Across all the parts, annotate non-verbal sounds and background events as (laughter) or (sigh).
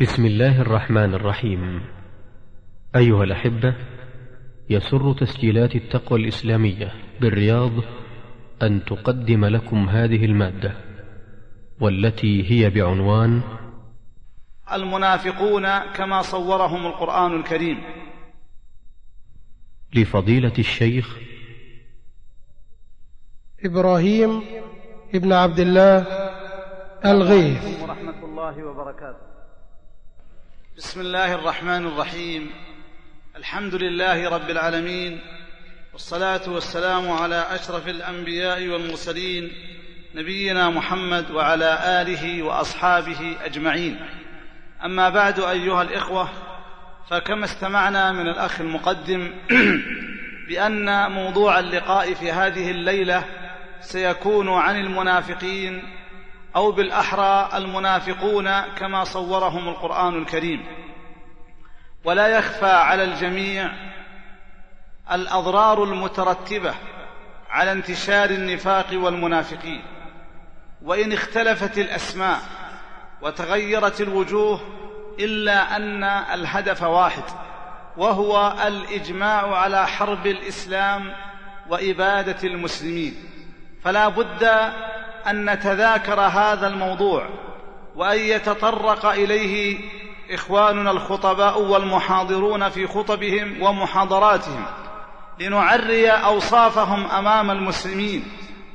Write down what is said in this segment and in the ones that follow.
بسم الله الرحمن الرحيم. أيها الأحبة يسر تسجيلات التقوى الإسلامية بالرياض أن تقدم لكم هذه المادة والتي هي بعنوان المنافقون كما صورهم القرآن الكريم. لفضيلة الشيخ إبراهيم ابن عبد الله الغيث. ورحمة الله وبركاته. بسم الله الرحمن الرحيم. الحمد لله رب العالمين والصلاة والسلام على أشرف الأنبياء والمرسلين نبينا محمد وعلى آله وأصحابه أجمعين. أما بعد أيها الإخوة فكما استمعنا من الأخ المقدم (clears throat) بأن موضوع اللقاء في هذه الليلة سيكون عن المنافقين أو بالأحرى المنافقون كما صورهم القرآن الكريم. ولا يخفى على الجميع الأضرار المترتبة على انتشار النفاق والمنافقين. وإن اختلفت الأسماء وتغيرت الوجوه إلا أن الهدف واحد وهو الإجماع على حرب الإسلام وإبادة المسلمين. فلا بد أن نتذاكر هذا الموضوع وأن يتطرق إليه إخواننا الخطباء والمحاضرون في خطبهم ومحاضراتهم لنعري أوصافهم أمام المسلمين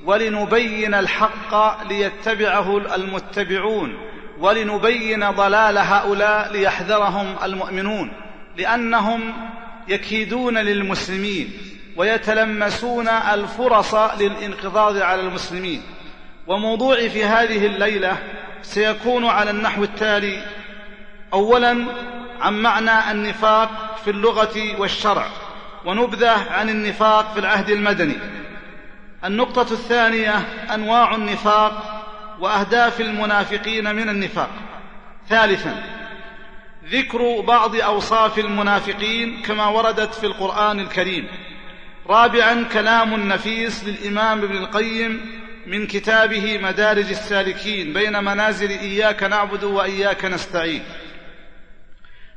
ولنبين الحق ليتبعه المتبعون ولنبين ضلال هؤلاء ليحذرهم المؤمنون لأنهم يكيدون للمسلمين ويتلمسون الفرص للانقضاض على المسلمين وموضوعي في هذه الليلة سيكون على النحو التالي. اولا عن معنى النفاق في اللغة والشرع ونبذة عن النفاق في العهد المدني. النقطة الثانية أنواع النفاق وأهداف المنافقين من النفاق. ثالثا ذكر بعض أوصاف المنافقين كما وردت في القرآن الكريم. رابعا كلام نفيس للإمام ابن القيم من كتابه مدارج السالكين بين منازل إياك نعبد وإياك نستعين.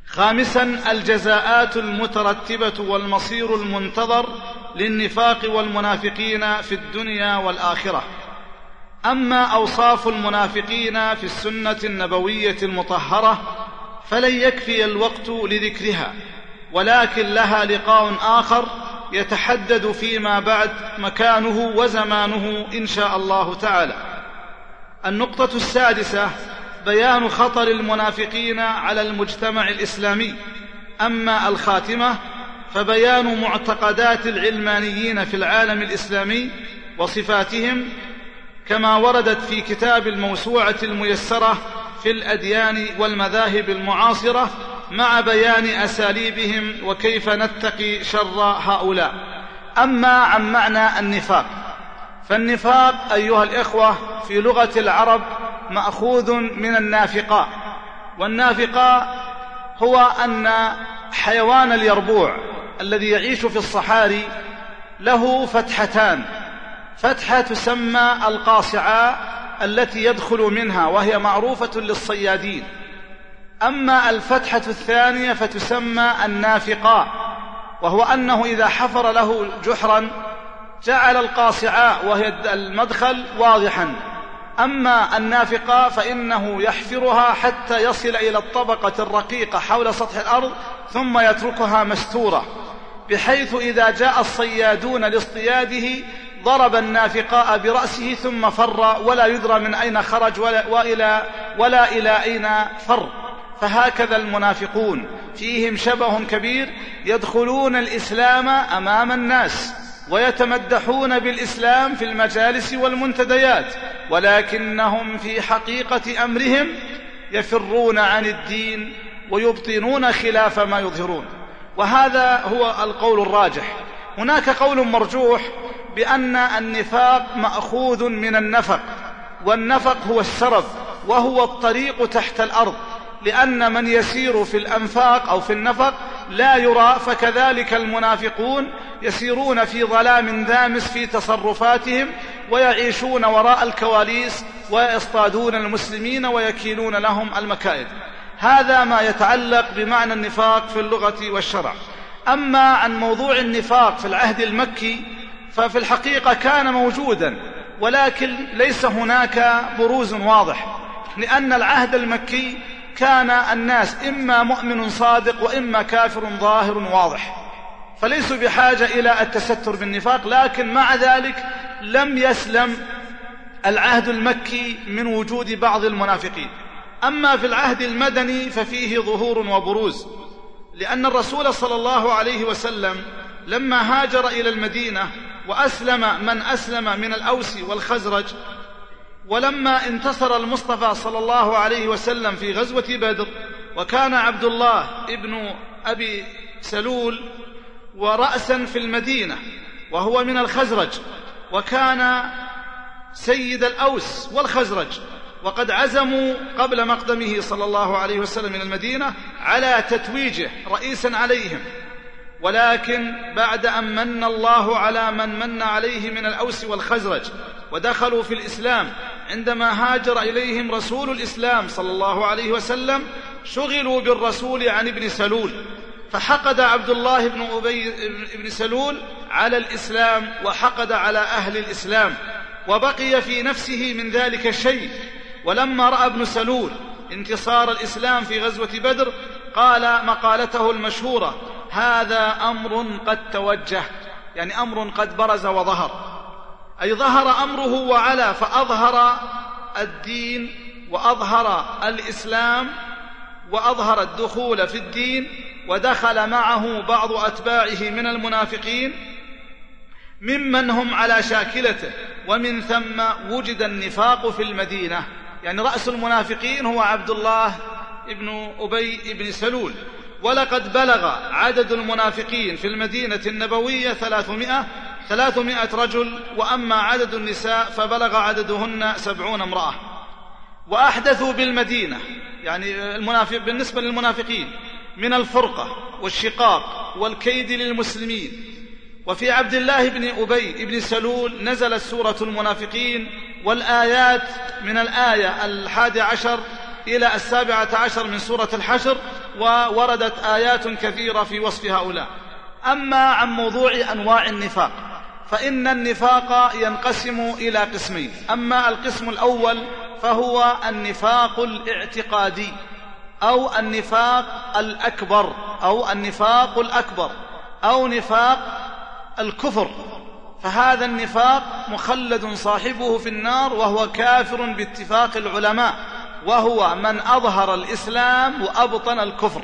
خامسا الجزاءات المترتبة والمصير المنتظر للنفاق والمنافقين في الدنيا والآخرة. أما أوصاف المنافقين في السنة النبوية المطهرة فلن يكفي الوقت لذكرها ولكن لها لقاء آخر يتحدد فيما بعد مكانه وزمانه إن شاء الله تعالى. النقطة السادسة بيان خطر المنافقين على المجتمع الإسلامي. أما الخاتمة فبيان معتقدات العلمانيين في العالم الإسلامي وصفاتهم كما وردت في كتاب الموسوعة الميسرة في الأديان والمذاهب المعاصرة مع بيان أساليبهم وكيف نتقي شر هؤلاء. أما عن معنى النفاق. فالنفاق أيها الإخوة في لغة العرب مأخوذ من النافقاء. والنافقاء هو أن حيوان اليربوع الذي يعيش في الصحاري له فتحتان. فتحة تسمى القاصعاء التي يدخل منها وهي معروفة للصيادين. أما الفتحة الثانية فتسمى النافقاء وهو أنه إذا حفر له جحرا جعل القاصعاء وهي المدخل واضحا. أما النافقاء فإنه يحفرها حتى يصل إلى الطبقة الرقيقة حول سطح الأرض ثم يتركها مستورة بحيث إذا جاء الصيادون لاصطياده ضرب النافقاء برأسه ثم فر ولا يدرى من أين خرج ولا, وإلى ولا إلى أين فر. فهكذا المنافقون فيهم شبه كبير يدخلون الإسلام أمام الناس ويتمدحون بالإسلام في المجالس والمنتديات ولكنهم في حقيقة أمرهم يفرون عن الدين ويبطنون خلاف ما يظهرون. وهذا هو القول الراجح. هناك قول مرجوح بأن النفاق مأخوذ من النفق والنفق هو السرب وهو الطريق تحت الأرض. لأن من يسير في الأنفاق أو في النفق لا يرى فكذلك المنافقون يسيرون في ظلام دامس في تصرفاتهم ويعيشون وراء الكواليس ويصطادون المسلمين ويكيلون لهم المكائد. هذا ما يتعلق بمعنى النفاق في اللغة والشرع. أما عن موضوع النفاق في العهد المكي ففي الحقيقة كان موجودا ولكن ليس هناك بروز واضح لأن العهد المكي كان الناس إما مؤمن صادق وإما كافر ظاهر واضح. فليسوا بحاجة إلى التستر بالنفاق لكن مع ذلك لم يسلم العهد المكي من وجود بعض المنافقين. أما في العهد المدني ففيه ظهور وبروز لأن الرسول صلى الله عليه وسلم لما هاجر إلى المدينة وأسلم من أسلم من الأوس والخزرج ولما انتصر المصطفى صلى الله عليه وسلم في غزوة بدر وكان عبد الله ابن أبي سلول ورأسا في المدينة وهو من الخزرج وكان سيد الأوس والخزرج وقد عزموا قبل مقدمه صلى الله عليه وسلم من المدينة على تتويجه رئيسا عليهم. ولكن بعد أن من الله على من من عليه من الأوس والخزرج ودخلوا في الإسلام عندما هاجر إليهم رسول الإسلام صلى الله عليه وسلم شغلوا بالرسول عن ابن سلول. فحقد عبد الله بن أبي بن سلول على الإسلام وحقد على أهل الإسلام وبقي في نفسه من ذلك الشيء ولما رأى ابن سلول انتصار الإسلام في غزوة بدر قال مقالته المشهورة هذا أمر قد توجه يعني أمر قد برز وظهر. أي ظهر أمره وعلا فأظهر الدين وأظهر الإسلام وأظهر الدخول في الدين ودخل معه بعض أتباعه من المنافقين ممن هم على شاكلته. ومن ثم وجد النفاق في المدينة. يعني رأس المنافقين هو عبد الله ابن أبي بن سلول. ولقد بلغ عدد المنافقين في المدينة النبوية ثلاثمائة ثلاثمائة رجل وأما عدد النساء فبلغ عددهن سبعون امرأة. وأحدثوا بالمدينة يعني المنافق بالنسبة للمنافقين من الفرقة والشقاق والكيد للمسلمين. وفي عبد الله بن أبي بن سلول نزلت سورة المنافقين والآيات من الآية الحادي عشر إلى السابعة عشر من سورة الحشر ووردت آيات كثيرة في وصف هؤلاء. أما عن موضوع أنواع النفاق فإن النفاق ينقسم إلى قسمين. أما القسم الأول فهو النفاق الاعتقادي أو النفاق الأكبر أو النفاق الأكبر أو نفاق الكفر. فهذا النفاق مخلد صاحبه في النار وهو كافر باتفاق العلماء. وهو من أظهر الإسلام وأبطن الكفر.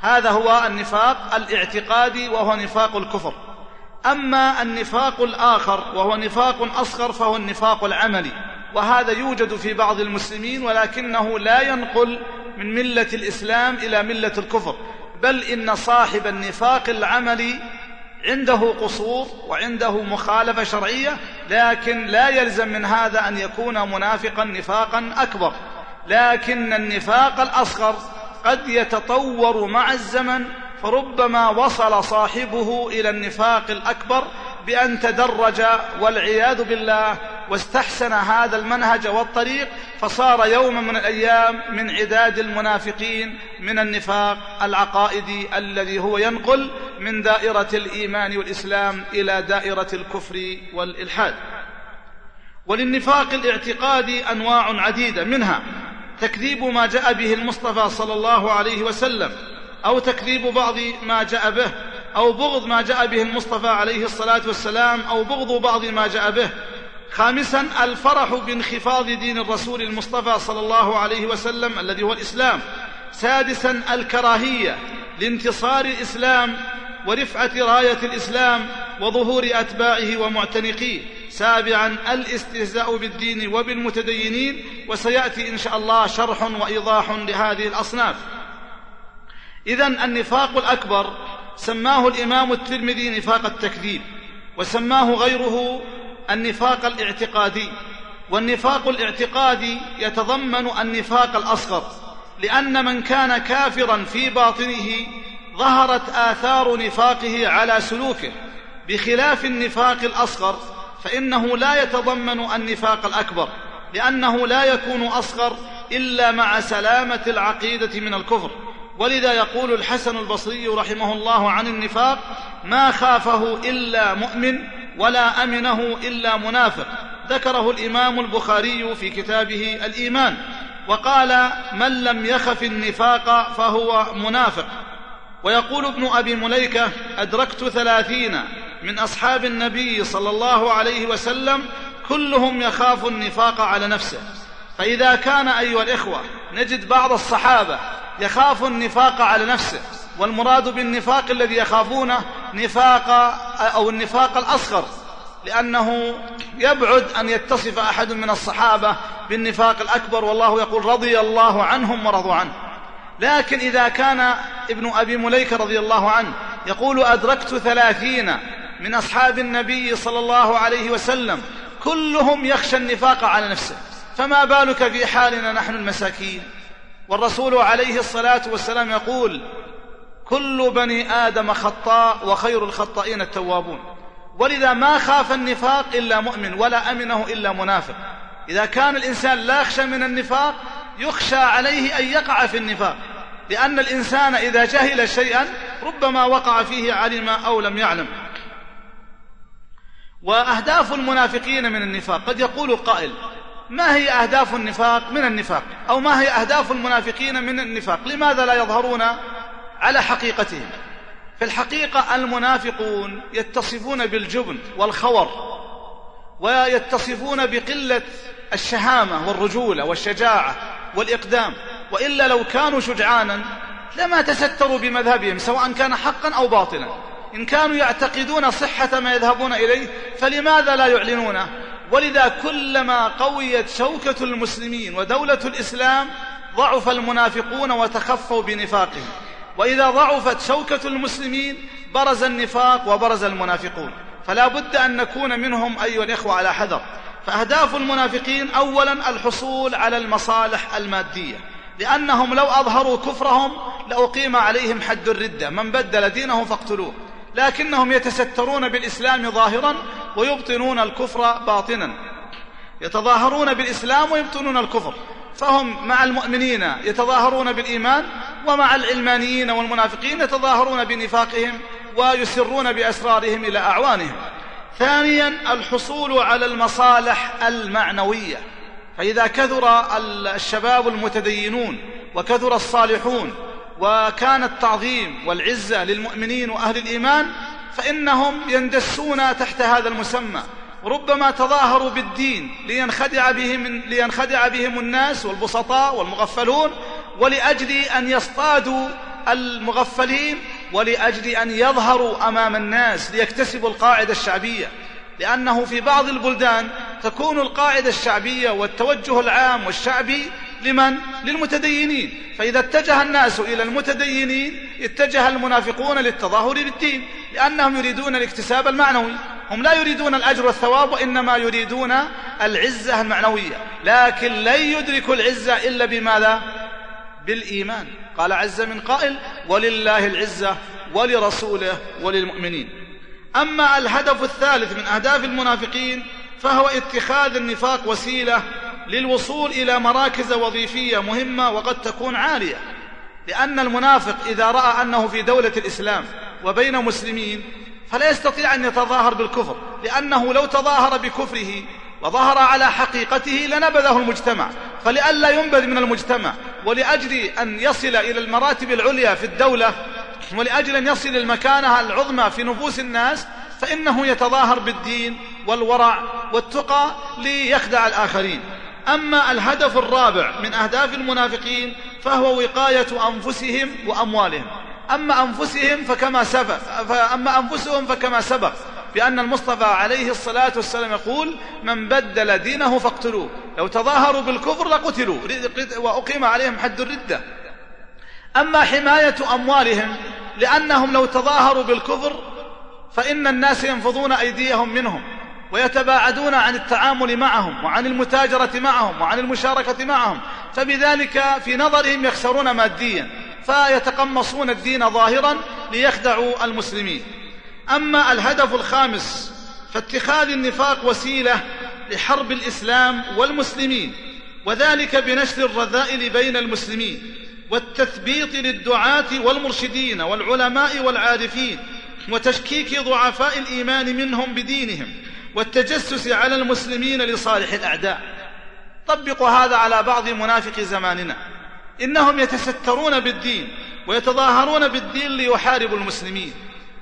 هذا هو النفاق الاعتقادي وهو نفاق الكفر. أما النفاق الآخر وهو نفاق أصغر فهو النفاق العملي. وهذا يوجد في بعض المسلمين ولكنه لا ينقل من ملة الإسلام إلى ملة الكفر. بل إن صاحب النفاق العملي عنده قصور وعنده مخالفة شرعية لكن لا يلزم من هذا أن يكون منافقا نفاقا أكبر. لكن النفاق الأصغر قد يتطور مع الزمن فربما وصل صاحبه إلى النفاق الأكبر بأن تدرج والعياذ بالله واستحسن هذا المنهج والطريق فصار يوما من الأيام من عداد المنافقين من النفاق العقائدي الذي هو ينقل من دائرة الإيمان والإسلام إلى دائرة الكفر والإلحاد. وللنفاق الاعتقادي أنواع عديدة منها. تكذيب ما جاء به المصطفى صلى الله عليه وسلم أو تكذيب بعض ما جاء به أو بغض ما جاء به المصطفى عليه الصلاة والسلام أو بغض بعض ما جاء به. خامسا الفرح بانخفاض دين الرسول المصطفى صلى الله عليه وسلم الذي هو الإسلام. سادسا الكراهية لانتصار الإسلام ورفعة راية الإسلام وظهور أتباعه ومعتنقيه. سابعا الاستهزاء بالدين وبالمتدينين وسيأتي إن شاء الله شرح وإيضاح لهذه الأصناف. إذا النفاق الأكبر سماه الإمام الترمذي نفاق التكذيب وسماه غيره النفاق الاعتقادي. والنفاق الاعتقادي يتضمن النفاق الأصغر لأن من كان كافرا في باطنه ظهرت آثار نفاقه على سلوكه بخلاف النفاق الأصغر فإنه لا يتضمن النفاق الأكبر لأنه لا يكون أصغر إلا مع سلامة العقيدة من الكفر. ولذا يقول الحسن البصري رحمه الله عن النفاق ما خافه إلا مؤمن ولا أمنه إلا منافق ذكره الإمام البخاري في كتابه الإيمان وقال من لم يخف النفاق فهو منافق ويقول ابن أبي مليكة أدركت ثلاثين من أصحاب النبي صلى الله عليه وسلم كلهم يخاف النفاق على نفسه. فإذا كان أيها الإخوة نجد بعض الصحابة يخاف النفاق على نفسه والمراد بالنفاق الذي يخافونه نفاق أو النفاق الأصغر لأنه يبعد أن يتصف أحد من الصحابة بالنفاق الأكبر والله يقول رضي الله عنهم ورضوا عنه. لكن إذا كان ابن أبي مليكة رضي الله عنه يقول أدركت ثلاثين من أصحاب النبي صلى الله عليه وسلم. كلهم يخشى النفاق على نفسه. فما بالك في حالنا نحن المساكين؟ والرسول عليه الصلاة والسلام يقول كل بني آدم خطاء وخير الخطائين التوابون. ولذا ما خاف النفاق إلا مؤمن ولا أمنه إلا منافق. إذا كان الإنسان لا يخشى من النفاق يخشى عليه أن يقع في النفاق. لأن الإنسان إذا جهل شيئا ربما وقع فيه علم أو لم يعلم. وأهداف المنافقين من النفاق. قد يقول قائل ما هي أهداف النفاق من النفاق؟ أو ما هي أهداف المنافقين من النفاق؟ لماذا لا يظهرون على حقيقتهم؟ في الحقيقة المنافقون يتصفون بالجبن والخور ويتصفون بقلة الشهامة والرجولة والشجاعة والإقدام. وإلا لو كانوا شجعانا لما تستروا بمذهبهم سواء كان حقا أو باطلا. إن كانوا يعتقدون صحة ما يذهبون إليه فلماذا لا يعلنونه؟ ولذا كلما قويت شوكة المسلمين ودولة الإسلام ضعف المنافقون وتخفوا بنفاقهم. وإذا ضعفت شوكة المسلمين برز النفاق وبرز المنافقون. فلا بد أن نكون منهم أيها الإخوة على حذر. فأهداف المنافقين أولا الحصول على المصالح المادية. لأنهم لو أظهروا كفرهم لأقيم عليهم حد الردة. من بدل دينه فاقتلوه. لكنهم يتسترون بالإسلام ظاهرا ويبطنون الكفر باطنا. يتظاهرون بالإسلام ويبطنون الكفر. فهم مع المؤمنين يتظاهرون بالإيمان ومع العلمانيين والمنافقين يتظاهرون بنفاقهم ويسرون بأسرارهم إلى أعوانهم. ثانيا الحصول على المصالح المعنوية. فإذا كثر الشباب المتدينون وكثر الصالحون وكان التعظيم والعزة للمؤمنين وأهل الإيمان فإنهم يندسون تحت هذا المسمى. ربما تظاهروا بالدين لينخدع بهم, لينخدع بهم الناس والبسطاء والمغفلون ولأجل أن يصطادوا المغفلين ولأجل أن يظهروا أمام الناس ليكتسبوا القاعدة الشعبية. لأنه في بعض البلدان تكون القاعدة الشعبية والتوجه العام والشعبي لمن؟ للمتدينين. فإذا اتجه الناس إلى المتدينين اتجه المنافقون للتظاهر بالدين لأنهم يريدون الاكتساب المعنوي. هم لا يريدون الأجر والثواب وإنما يريدون العزة المعنوية. لكن لن يدركوا العزة إلا بماذا؟ بالإيمان. قال عز من قائل ولله العزة ولرسوله وللمؤمنين. أما الهدف الثالث من أهداف المنافقين فهو اتخاذ النفاق وسيلة للوصول إلى مراكز وظيفية مهمة وقد تكون عالية. لأن المنافق إذا رأى أنه في دولة الإسلام وبين مسلمين فلا يستطيع أن يتظاهر بالكفر لأنه لو تظاهر بكفره وظهر على حقيقته لنبذه المجتمع. فلئلا ينبذ من المجتمع ولأجل أن يصل إلى المراتب العليا في الدولة ولأجل أن يصل المكانة العظمى في نفوس الناس فإنه يتظاهر بالدين والورع والتقى ليخدع الآخرين. أما الهدف الرابع من أهداف المنافقين فهو وقاية أنفسهم وأموالهم. أما أنفسهم فكما سبق أما أنفسهم فكما سبق بأن المصطفى عليه الصلاة والسلام يقول من بدل دينه فاقتلوه لو تظاهروا بالكفر لقتلوا وأقيم عليهم حد الردة. أما حماية أموالهم لأنهم لو تظاهروا بالكفر فإن الناس ينفضون أيديهم منهم. ويتباعدون عن التعامل معهم وعن المتاجرة معهم وعن المشاركة معهم. فبذلك في نظرهم يخسرون ماديا فيتقمصون الدين ظاهرا ليخدعوا المسلمين. أما الهدف الخامس فاتخاذ النفاق وسيلة لحرب الإسلام والمسلمين وذلك بنشر الرذائل بين المسلمين والتثبيط للدعاة والمرشدين والعلماء والعارفين وتشكيك ضعفاء الإيمان منهم بدينهم. والتجسس على المسلمين لصالح الأعداء. طبقوا هذا على بعض منافق زماننا. إنهم يتسترون بالدين ويتظاهرون بالدين ليحاربوا المسلمين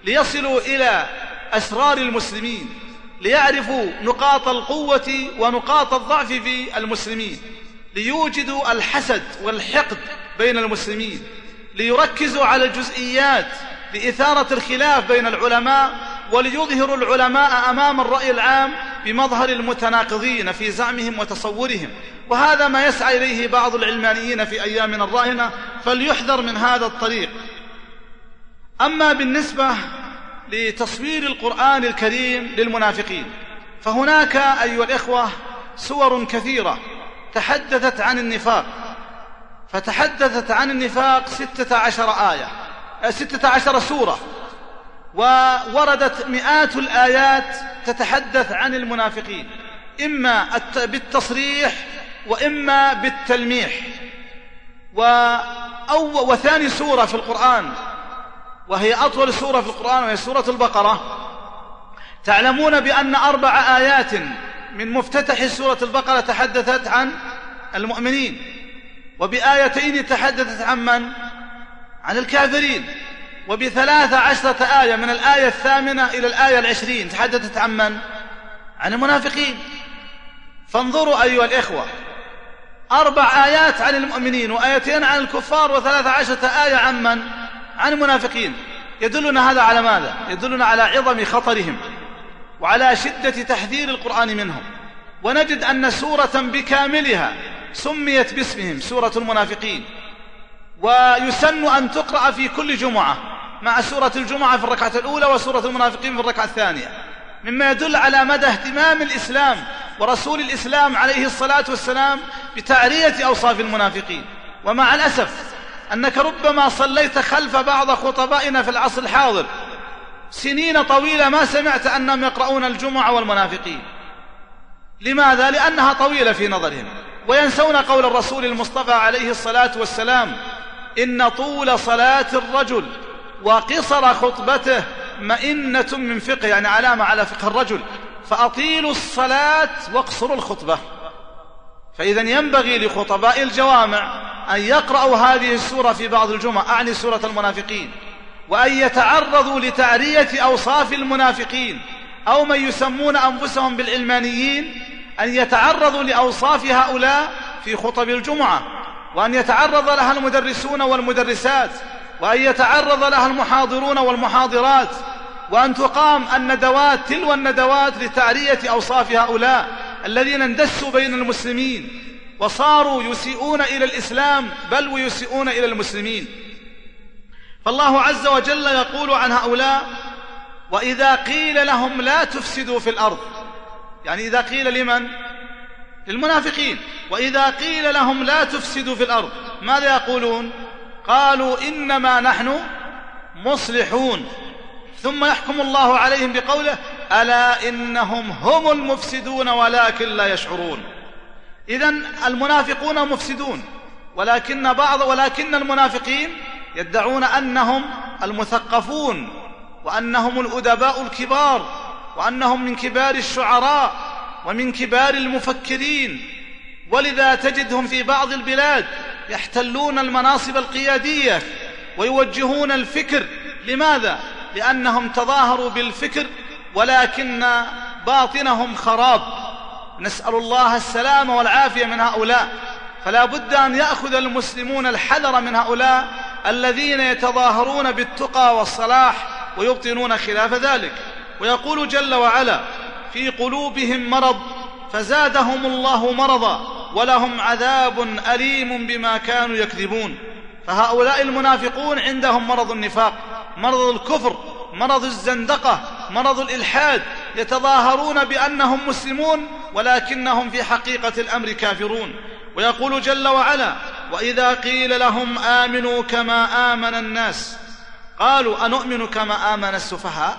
ليصلوا إلى أسرار المسلمين ليعرفوا نقاط القوة ونقاط الضعف في المسلمين ليوجدوا الحسد والحقد بين المسلمين ليركزوا على الجزئيات لإثارة الخلاف بين العلماء وليظهروا العلماء أمام الرأي العام بمظهر المتناقضين في زعمهم وتصورهم. وهذا ما يسعى إليه بعض العلمانيين في أيامنا الراهنة فليحذر من هذا الطريق. أما بالنسبة لتصوير القرآن الكريم للمنافقين فهناك أيها الإخوة سور كثيرة تحدثت عن النفاق. فتحدثت عن النفاق ستة عشر آية ستة عشر سورة. ووردت مئات الآيات تتحدث عن المنافقين إما بالتصريح وإما بالتلميح. وأو وثاني سورة في القرآن وهي أطول سورة في القرآن وهي سورة البقرة. تعلمون بأن أربع آيات من مفتتح سورة البقرة تحدثت عن المؤمنين وبآيتين تحدثت عن من؟ عن الكافرين. وبثلاث عشرة آية من الآية الثامنة إلى الآية العشرين. تحدثت عن من؟ عن المنافقين. فانظروا أيها الإخوة. أربع آيات عن المؤمنين وآيتين عن الكفار وثلاث عشرة آية عن من؟ عن المنافقين. يدلنا هذا على ماذا؟ يدلنا على عظم خطرهم وعلى شدة تحذير القرآن منهم. ونجد أن سورة بكاملها سميت باسمهم سورة المنافقين. ويسن أن تقرأ في كل جمعة. مع سورة الجمعة في الركعة الأولى وسورة المنافقين في الركعة الثانية. مما يدل على مدى اهتمام الإسلام ورسول الإسلام عليه الصلاة والسلام بتعرية أوصاف المنافقين. ومع الأسف أنك ربما صليت خلف بعض خطبائنا في العصر الحاضر. سنين طويلة ما سمعت أنهم يقرؤون الجمعة والمنافقين. لماذا؟ لأنها طويلة في نظرهم. وينسون قول الرسول المصطفى عليه الصلاة والسلام إن طول صلاة الرجل وقصر خطبته مئنة من فقه يعني علامة على فقه الرجل. فأطيلوا الصلاة واقصروا الخطبة. فإذا ينبغي لخطباء الجوامع أن يقرأوا هذه السورة في بعض الجمع. أعني سورة المنافقين. وأن يتعرضوا لتعرية أوصاف المنافقين. أو من يسمون أنفسهم بالعلمانيين أن يتعرضوا لأوصاف هؤلاء في خطب الجمعة. وأن يتعرض لها المدرسون والمدرسات. وأن يتعرض لها المحاضرون والمحاضرات وأن تقام الندوات تلو الندوات لتعرية أوصاف هؤلاء الذين اندسوا بين المسلمين وصاروا يسيئون إلى الإسلام بل ويسيئون إلى المسلمين. فالله عز وجل يقول عن هؤلاء وإذا قيل لهم لا تفسدوا في الأرض يعني إذا قيل لمن؟ للمنافقين. وإذا قيل لهم لا تفسدوا في الأرض ماذا يقولون؟ قالوا إنما نحن مصلحون. ثم يحكم الله عليهم بقوله ألا إنهم هم المفسدون ولكن لا يشعرون. إذا المنافقون مفسدون ولكن بعض ولكن المنافقين يدعون أنهم المثقفون وأنهم الأدباء الكبار وأنهم من كبار الشعراء ومن كبار المفكرين. ولذا تجدهم في بعض البلاد يحتلون المناصب القيادية ويوجهون الفكر. لماذا؟ لأنهم تظاهروا بالفكر ولكن باطنهم خراب. نسأل الله السلامة والعافية من هؤلاء. فلا بد أن يأخذ المسلمون الحذر من هؤلاء الذين يتظاهرون بالتقى والصلاح ويبطنون خلاف ذلك. ويقول جل وعلا في قلوبهم مرض فزادهم الله مرضا. ولهم عذاب أليم بما كانوا يكذبون. فهؤلاء المنافقون عندهم مرض النفاق مرض الكفر مرض الزندقة مرض الإلحاد يتظاهرون بأنهم مسلمون ولكنهم في حقيقة الأمر كافرون. ويقول جل وعلا وإذا قيل لهم آمنوا كما آمن الناس قالوا أنؤمن كما آمن السفهاء؟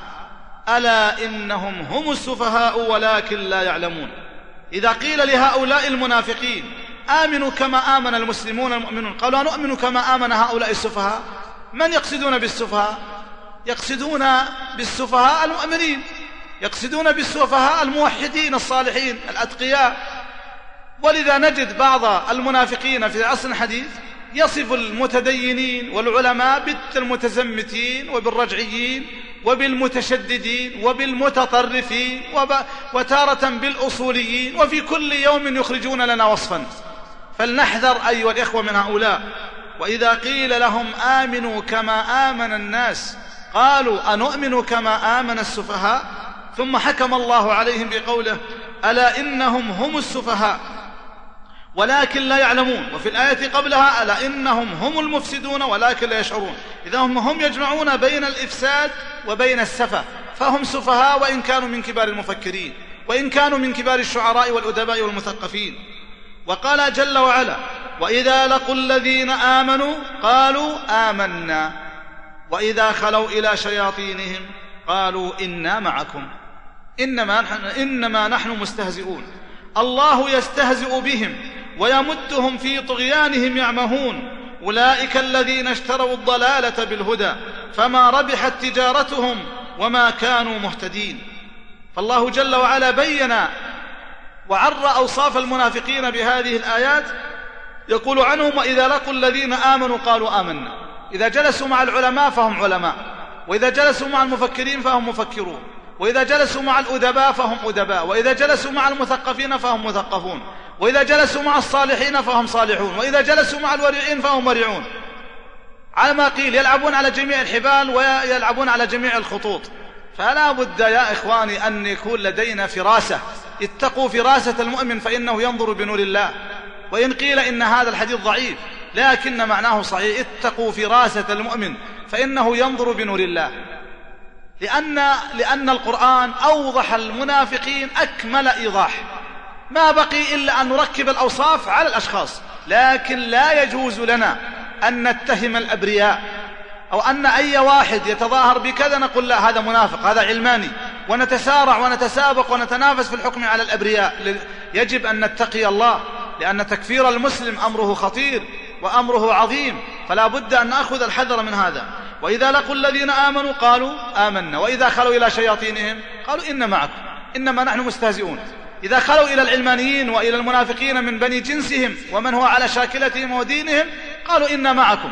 ألا إنهم هم السفهاء ولكن لا يعلمون. إذا قيل لهؤلاء المنافقين آمنوا كما آمن المسلمون المؤمنون قالوا نؤمن كما آمن هؤلاء السفهاء؟ من يقصدون بالسفهاء؟ يقصدون بالسفهاء المؤمنين يقصدون بالسفهاء الموحدين الصالحين الأتقياء. ولذا نجد بعض المنافقين في العصر الحديث يصف المتدينين والعلماء بالمتزمتين وبالرجعيين وبالمتشددين وبالمتطرفين وتارة بالأصوليين وفي كل يوم يخرجون لنا وصفا. فلنحذر أيها الإخوة من هؤلاء. وإذا قيل لهم آمنوا كما آمن الناس قالوا أنؤمن كما آمن السفهاء؟ ثم حكم الله عليهم بقوله ألا إنهم هم السفهاء؟ ولكن لا يعلمون. وفي الآية قبلها ألا إنهم هم المفسدون ولكن لا يشعرون. إذا هم, هم يجمعون بين الإفساد وبين السفة. فهم سفهاء وإن كانوا من كبار المفكرين. وإن كانوا من كبار الشعراء والأدباء والمثقفين. وقال جل وعلا وإذا لقوا الذين آمنوا قالوا آمنا. وإذا خلوا إلى شياطينهم قالوا إنا معكم. إنما نحن, إنما نحن مستهزئون. الله يستهزئ بهم. ويمدهم في طغيانهم يعمهون. أولئك الذين اشتروا الضلالة بالهدى فما ربحت تجارتهم وما كانوا مهتدين. فالله جل وعلا بين وعر أوصاف المنافقين بهذه الآيات يقول عنهم وإذا لقوا الذين آمنوا قالوا آمنا. إذا جلسوا مع العلماء فهم علماء وإذا جلسوا مع المفكرين فهم مفكرون وإذا جلسوا مع الأدباء فهم أدباء وإذا جلسوا مع المثقفين فهم مثقفون. وإذا جلسوا مع الصالحين فهم صالحون وإذا جلسوا مع الورعين فهم ورعون على ما قيل يلعبون على جميع الحبال ويلعبون على جميع الخطوط. فلا بد يا إخواني أن يكون لدينا فراسة. اتقوا فراسة المؤمن فإنه ينظر بنور الله. وإن قيل إن هذا الحديث ضعيف لكن معناه صحيح. اتقوا فراسة المؤمن فإنه ينظر بنور الله. لأن, لأن القرآن أوضح المنافقين أكمل إيضاح. ما بقي إلا أن نركب الأوصاف على الأشخاص. لكن لا يجوز لنا أن نتهم الأبرياء أو أن أي واحد يتظاهر بكذا نقول لا هذا منافق هذا علماني. ونتسارع ونتسابق ونتنافس في الحكم على الأبرياء. يجب أن نتقي الله لأن تكفير المسلم أمره خطير وأمره عظيم. فلا بد أن نأخذ الحذر من هذا. وإذا لقوا الذين آمنوا قالوا آمنا. وإذا خلوا إلى شياطينهم قالوا إن معكم إنما نحن مستهزئون. إذا خلوا إلى العلمانيين وإلى المنافقين من بني جنسهم ومن هو على شاكلتهم ودينهم قالوا إنا معكم.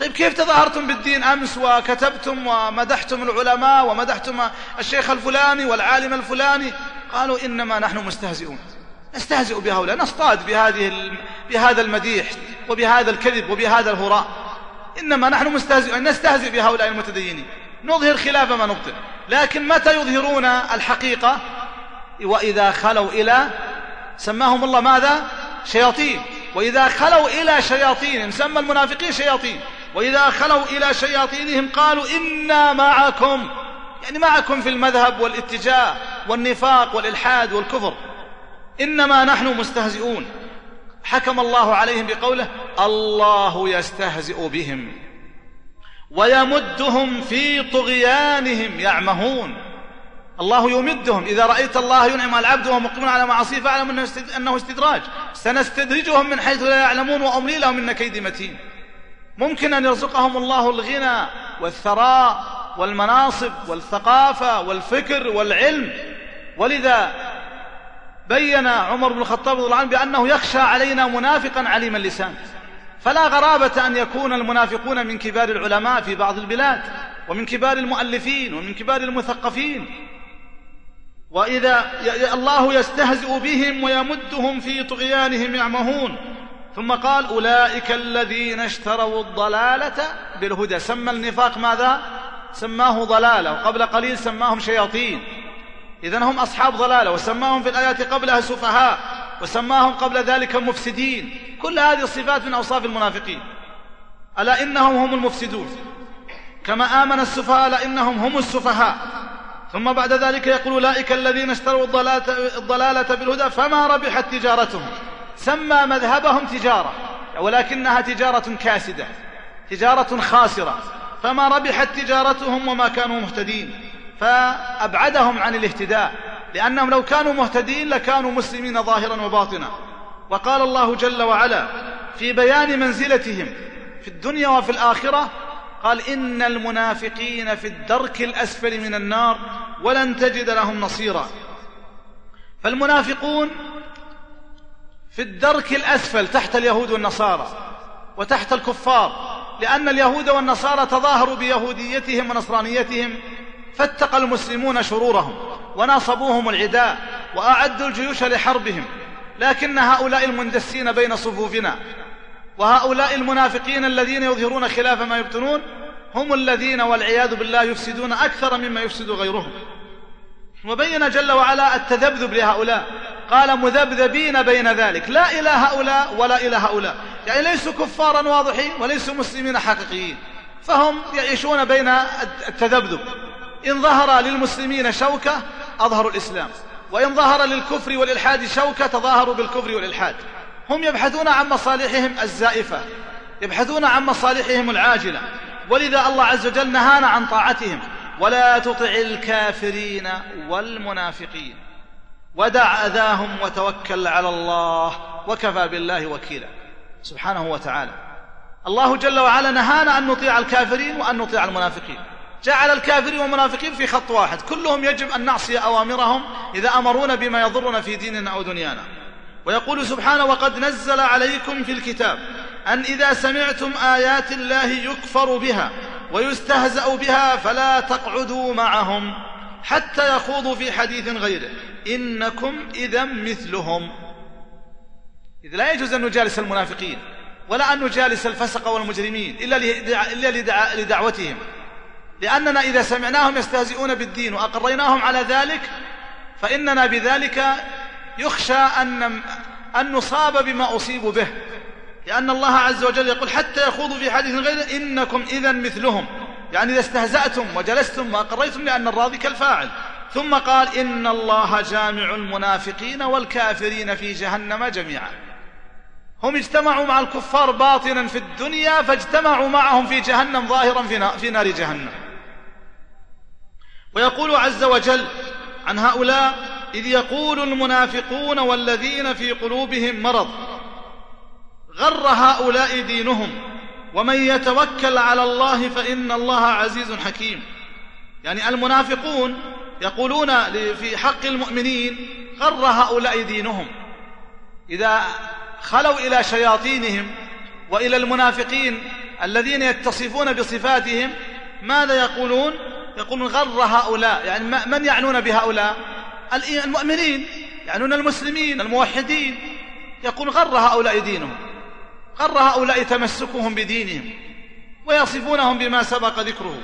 طيب كيف تظاهرتم بالدين؟ أمس وكتبتم ومدحتم العلماء ومدحتم الشيخ الفلاني والعالم الفلاني. قالوا إنما نحن مستهزئون. نستهزئ بهؤلاء نصطاد بهذه بهذا المديح وبهذا الكذب وبهذا الهراء. إنما نحن مستهزئون نستهزئ بهؤلاء المتدينين. نظهر خلاف ما نبطل. لكن متى يظهرون الحقيقة؟ وإذا خلوا إلى سماهم الله ماذا؟ شياطين. وإذا خلوا إلى شياطين سمى المنافقين شياطين. وإذا خلوا إلى شياطينهم قالوا إنا معكم. يعني معكم في المذهب والاتجاه والنفاق والإلحاد والكفر. إنما نحن مستهزئون. حكم الله عليهم بقوله الله يستهزئ بهم. ويمدهم في طغيانهم يعمهون. الله يمدهم. إذا رأيت الله ينعم العبد وهو مقيم على معاصيه فاعلم أنه استدراج. سنستدرجهم من حيث لا يعلمون وأملي لهم إن كيد متين. ممكن أن يرزقهم الله الغنى والثراء والمناصب والثقافة والفكر والعلم. ولذا بين عمر بن الخطاب رضي الله عنه بأنه يخشى علينا منافقا عليم اللسان. فلا غرابة أن يكون المنافقون من كبار العلماء في بعض البلاد ومن كبار المؤلفين ومن كبار المثقفين. وإذا الله يستهزئ بهم ويمدهم في طغيانهم يعمهون. ثم قال أولئك الذين اشتروا الضلالة بالهدى. سمى النفاق ماذا؟ سماه ضلالة. وقبل قليل سماهم شياطين. إذن هم أصحاب ضلالة. وسماهم في الآيات قبلها سفهاء. وسماهم قبل ذلك مفسدين. كل هذه الصفات من أوصاف المنافقين. ألا إنهم هم المفسدون؟ كما آمن السفهاء ألا إنهم هم السفهاء. ثم بعد ذلك يقول أولئك الذين اشتروا الضلالة, الضلالة بالهدى فما ربحت تجارتهم. سمى مذهبهم تجارة ولكنها تجارة كاسدة تجارة خاسرة. فما ربحت تجارتهم وما كانوا مهتدين. فأبعدهم عن الاهتداء لأنهم لو كانوا مهتدين لكانوا مسلمين ظاهرا وباطنا. وقال الله جل وعلا في بيان منزلتهم في الدنيا وفي الآخرة قال إن المنافقين في الدرك الأسفل من النار ولن تجد لهم نصيرا. فالمنافقون في الدرك الأسفل تحت اليهود والنصارى وتحت الكفار لأن اليهود والنصارى تظاهروا بيهوديتهم ونصرانيتهم فاتقى المسلمون شرورهم وناصبوهم العداء وأعدوا الجيوش لحربهم. لكن هؤلاء المندسين بين صفوفنا. وهؤلاء المنافقين الذين يظهرون خلاف ما يبطنون هم الذين والعياذ بالله يفسدون أكثر مما يفسد غيرهم. وبين جل وعلا التذبذب لهؤلاء. قال مذبذبين بين ذلك. لا إلى هؤلاء ولا إلى هؤلاء. يعني ليسوا كفارا واضحين وليسوا مسلمين حقيقيين. فهم يعيشون بين التذبذب. إن ظهر للمسلمين شوكة أظهروا الإسلام. وإن ظهر للكفر والإلحاد شوكة تظاهروا بالكفر والإلحاد. هم يبحثون عن مصالحهم الزائفة يبحثون عن مصالحهم العاجلة. ولذا الله عز وجل نهانا عن طاعتهم. ولا تطع الكافرين والمنافقين. ودع أذاهم وتوكل على الله وكفى بالله وكيلا. سبحانه وتعالى. الله جل وعلا نهانا أن نطيع الكافرين وأن نطيع المنافقين. جعل الكافرين والمنافقين في خط واحد. كلهم يجب أن نعصي أوامرهم إذا أمرونا بما يضرنا في ديننا أو دنيانا. ويقول سبحانه وقد نزل عليكم في الكتاب أن إذا سمعتم آيات الله يكفر بها ويستهزأ بها فلا تقعدوا معهم حتى يخوضوا في حديث غيره. إنكم إذا مثلهم. إذ لا يجوز أن نجالس المنافقين ولا أن نجالس الفسق والمجرمين إلا, إلا لدعوتهم. لأننا إذا سمعناهم يستهزئون بالدين وأقريناهم على ذلك فإننا بذلك يخشى أن, أن نصاب بما أصيبوا به. لأن الله عز وجل يقول حتى يخوضوا في حديث غير إنكم إذا مثلهم. يعني إذا استهزأتم وجلستم وأقريتم لأن الراضي كالفاعل. ثم قال إن الله جامع المنافقين والكافرين في جهنم جميعا. هم اجتمعوا مع الكفار باطنا في الدنيا فاجتمعوا معهم في جهنم ظاهرا في نار جهنم. ويقول عز وجل عن هؤلاء إذ يقول المنافقون والذين في قلوبهم مرض غر هؤلاء دينهم ومن يتوكل على الله فإن الله عزيز حكيم. يعني المنافقون يقولون في حق المؤمنين غر هؤلاء دينهم. إذا خلوا إلى شياطينهم وإلى المنافقين الذين يتصفون بصفاتهم ماذا يقولون؟ يقولون غر هؤلاء يعني من يعنون بهؤلاء؟ المؤمنين يعنون المسلمين الموحدين يقول غر هؤلاء دينهم. غر هؤلاء تمسكهم بدينهم ويصفونهم بما سبق ذكره.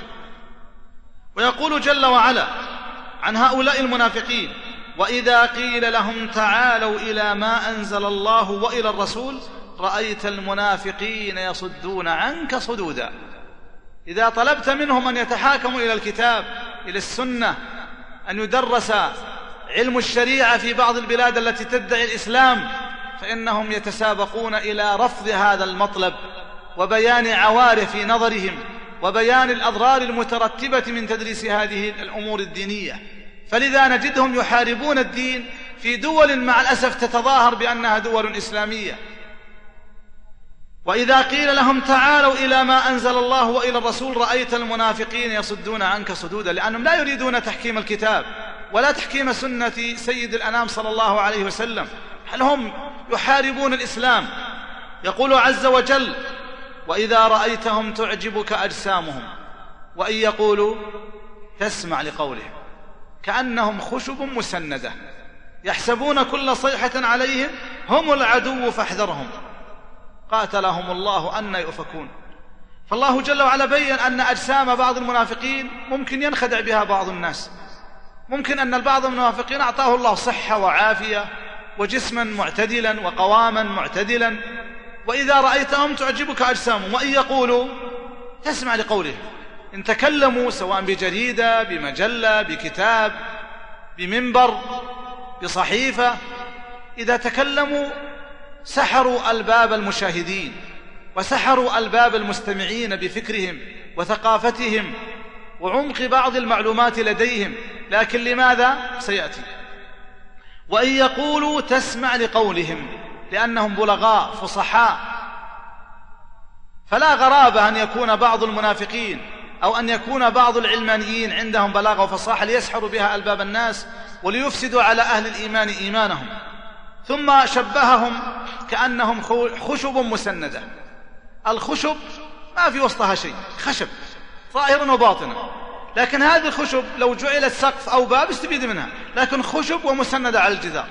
ويقول جل وعلا عن هؤلاء المنافقين وإذا قيل لهم تعالوا إلى ما أنزل الله وإلى الرسول رأيت المنافقين يصدون عنك صدودا. إذا طلبت منهم أن يتحاكموا إلى الكتاب إلى السنة أن يدرس علم الشريعة في بعض البلاد التي تدعي الإسلام فإنهم يتسابقون إلى رفض هذا المطلب وبيان عواره في نظرهم وبيان الأضرار المترتبة من تدريس هذه الأمور الدينية. فلذا نجدهم يحاربون الدين في دول مع الأسف تتظاهر بأنها دول إسلامية. وإذا قيل لهم تعالوا إلى ما أنزل الله وإلى الرسول رأيت المنافقين يصدون عنك صدودا لأنهم لا يريدون تحكيم الكتاب. ولا تحكيم سنة سيد الأنام صلى الله عليه وسلم. هل هم يحاربون الإسلام؟ يقول عز وجل وإذا رأيتهم تعجبك أجسامهم وإن يقولوا تسمع لقولهم كأنهم خشب مسندة يحسبون كل صيحة عليهم هم العدو فاحذرهم. قاتلهم الله أن يؤفكون. فالله جل وعلا بين أن أجسام بعض المنافقين ممكن ينخدع بها بعض الناس. ممكن أن البعض من المنافقين أعطاه الله صحة وعافية وجسما معتدلا وقواما معتدلا. وإذا رأيتهم تعجبك أجسامهم. وإن يقولوا تسمع لقولهم إن تكلموا سواء بجريدة بمجلة بكتاب بمنبر بصحيفة إذا تكلموا سحروا ألباب المشاهدين وسحروا ألباب المستمعين بفكرهم وثقافتهم وعمق بعض المعلومات لديهم. لكن لماذا سيأتي؟ وإن يقولوا تسمع لقولهم لأنهم بلغاء فصحاء. فلا غرابة أن يكون بعض المنافقين أو أن يكون بعض العلمانيين عندهم بلاغة وفصاحة ليسحروا بها ألباب الناس وليفسدوا على أهل الإيمان إيمانهم. ثم شبههم كأنهم خشب مسندة. الخشب ما في وسطها شيء خشب ظاهرا وباطنا لكن هذه الخشب لو جعلت سقف أو باب استفيد منها. لكن خشب ومسندة على الجدار.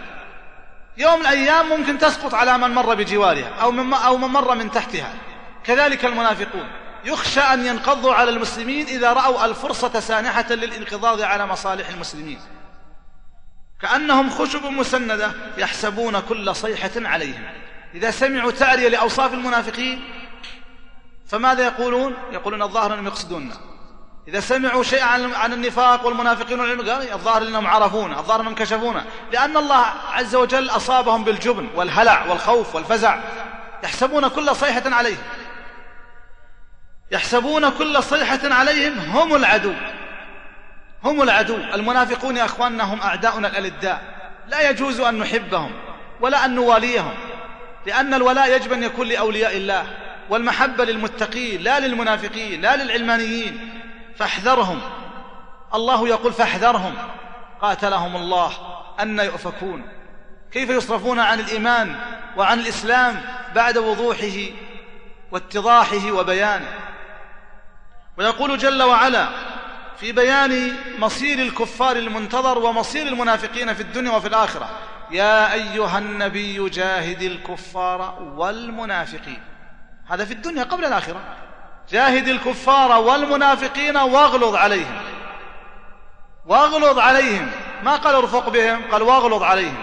يوم من الأيام ممكن تسقط على من مر بجوارها أو من, أو من مر من تحتها. كذلك المنافقون. يخشى أن ينقضوا على المسلمين إذا رأوا الفرصة سانحة للانقضاض على مصالح المسلمين. كأنهم خشب مسندة يحسبون كل صيحة عليهم. إذا سمعوا تعرية لأوصاف المنافقين فماذا يقولون؟ يقولون الظاهر أنهم يقصدوننا إذا سمعوا شيئا عن, عن النفاق والمنافقين والعلم قال الظاهر أنهم عرفونا الظاهر أنهم كشفونا. لأن الله عز وجل أصابهم بالجبن والهلع والخوف والفزع. يحسبون كل صيحة عليهم. يحسبون كل صيحة عليهم هم العدو. هم العدو. المنافقون يا أخواننا هم أعداؤنا الألداء. لا يجوز أن نحبهم ولا أن نواليهم لأن الولاء يجب أن يكون لأولياء الله والمحبة للمتقين لا للمنافقين لا للعلمانيين. فاحذرهم. الله يقول فاحذرهم. قاتلهم الله. أن يؤفكون. كيف يصرفون عن الإيمان وعن الإسلام بعد وضوحه واتضاحه وبيانه؟ ويقول جل وعلا في بيان مصير الكفار المنتظر ومصير المنافقين في الدنيا وفي الآخرة يا أيها النبي جاهد الكفار والمنافقين. هذا في الدنيا قبل الآخرة. جاهد الكفار والمنافقين واغلظ عليهم. واغلظ عليهم. ما قال ارفق بهم؟ قال واغلظ عليهم.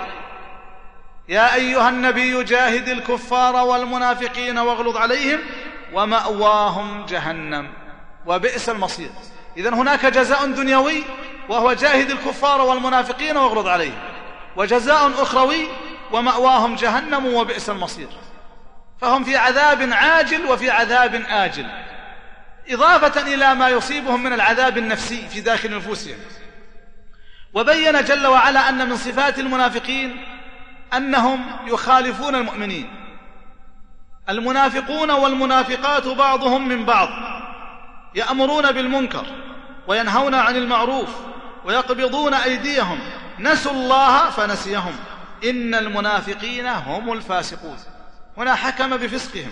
يا أيها النبي جاهد الكفار والمنافقين واغلظ عليهم ومأواهم جهنم. وبئس المصير. إذن هناك جزاء دنيوي وهو جاهد الكفار والمنافقين واغلظ عليهم. وجزاء أخروي ومأواهم جهنم وبئس المصير. فهم في عذاب عاجل وفي عذاب آجل. إضافة إلى ما يصيبهم من العذاب النفسي في داخل نفوسهم وبين جل وعلا أن من صفات المنافقين أنهم يخالفون المؤمنين. المنافقون والمنافقات بعضهم من بعض يأمرون بالمنكر وينهون عن المعروف ويقبضون أيديهم. نسوا الله فنسيهم. إن المنافقين هم الفاسقون. هنا حكم بفسقهم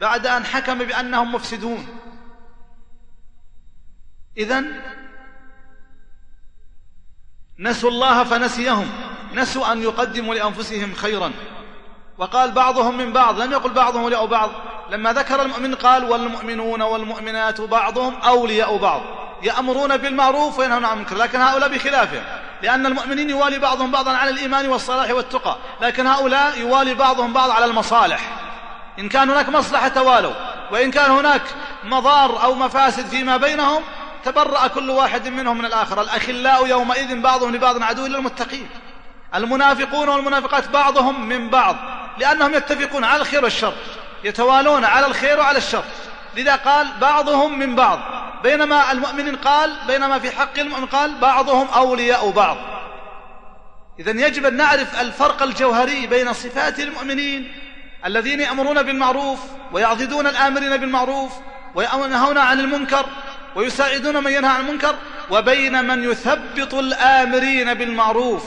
بعد أن حكم بأنهم مفسدون. إذا نسوا الله فنسيهم. نسوا أن يقدموا لأنفسهم خيرا. وقال بعضهم من بعض لم يقل بعضهم أولياء بعض. لما ذكر المؤمن قال والمؤمنون والمؤمنات بعضهم أولياء بعض. يأمرون بالمعروف وينهون عن المنكر. لكن هؤلاء بخلافه لأن المؤمنين يوالي بعضهم بعضا على الإيمان والصلاح والتقى. لكن هؤلاء يوالي بعضهم بعض على المصالح. إن كان هناك مصلحة توالوا وإن كان هناك مضار أو مفاسد فيما بينهم تبرأ كل واحد منهم من الآخر. الأخلاء يومئذ بعضهم لبعض عدو إلا المتقين المنافقون والمنافقات بعضهم من بعض لأنهم يتفقون على الخير والشر يتوالون على الخير وعلى الشر. لذا قال بعضهم من بعض. بينما المؤمن قال بينما في حق المؤمن قال بعضهم أولياء بعض. إذا يجب أن نعرف الفرق الجوهري بين صفات المؤمنين الذين يأمرون بالمعروف ويعضدون الآمرين بالمعروف وينهون عن المنكر ويساعدون من ينهى عن المنكر وبين من يثبط الآمرين بالمعروف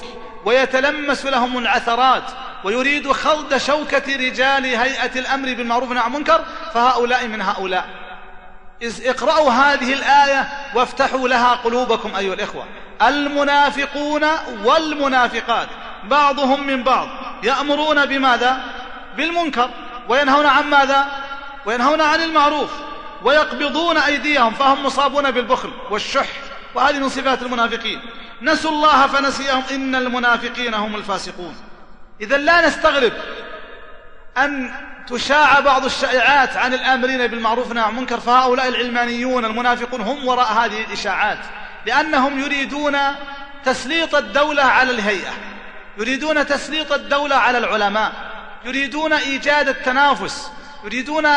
ويتلمس لهم العثرات ويريد خلد شوكة رجال هيئة الأمر بالمعروف والنهي عن المنكر فهؤلاء من هؤلاء. إذ اقرأوا هذه الآية وافتحوا لها قلوبكم أيها الإخوة. المنافقون والمنافقات بعضهم من بعض يأمرون بماذا؟ بالمنكر وينهون عن ماذا؟ وينهون عن المعروف. ويقبضون أيديهم فهم مصابون بالبخل والشح وهذه من صفات المنافقين. نسوا الله فنسيهم إن المنافقين هم الفاسقون. إذا لا نستغرب أن تشاع بعض الشائعات عن الآمرين بالمعروف والنهي عن المنكر فهؤلاء العلمانيون المنافقون هم وراء هذه الإشاعات لأنهم يريدون تسليط الدولة على الهيئة يريدون تسليط الدولة على العلماء يريدون إيجاد التنافس يريدون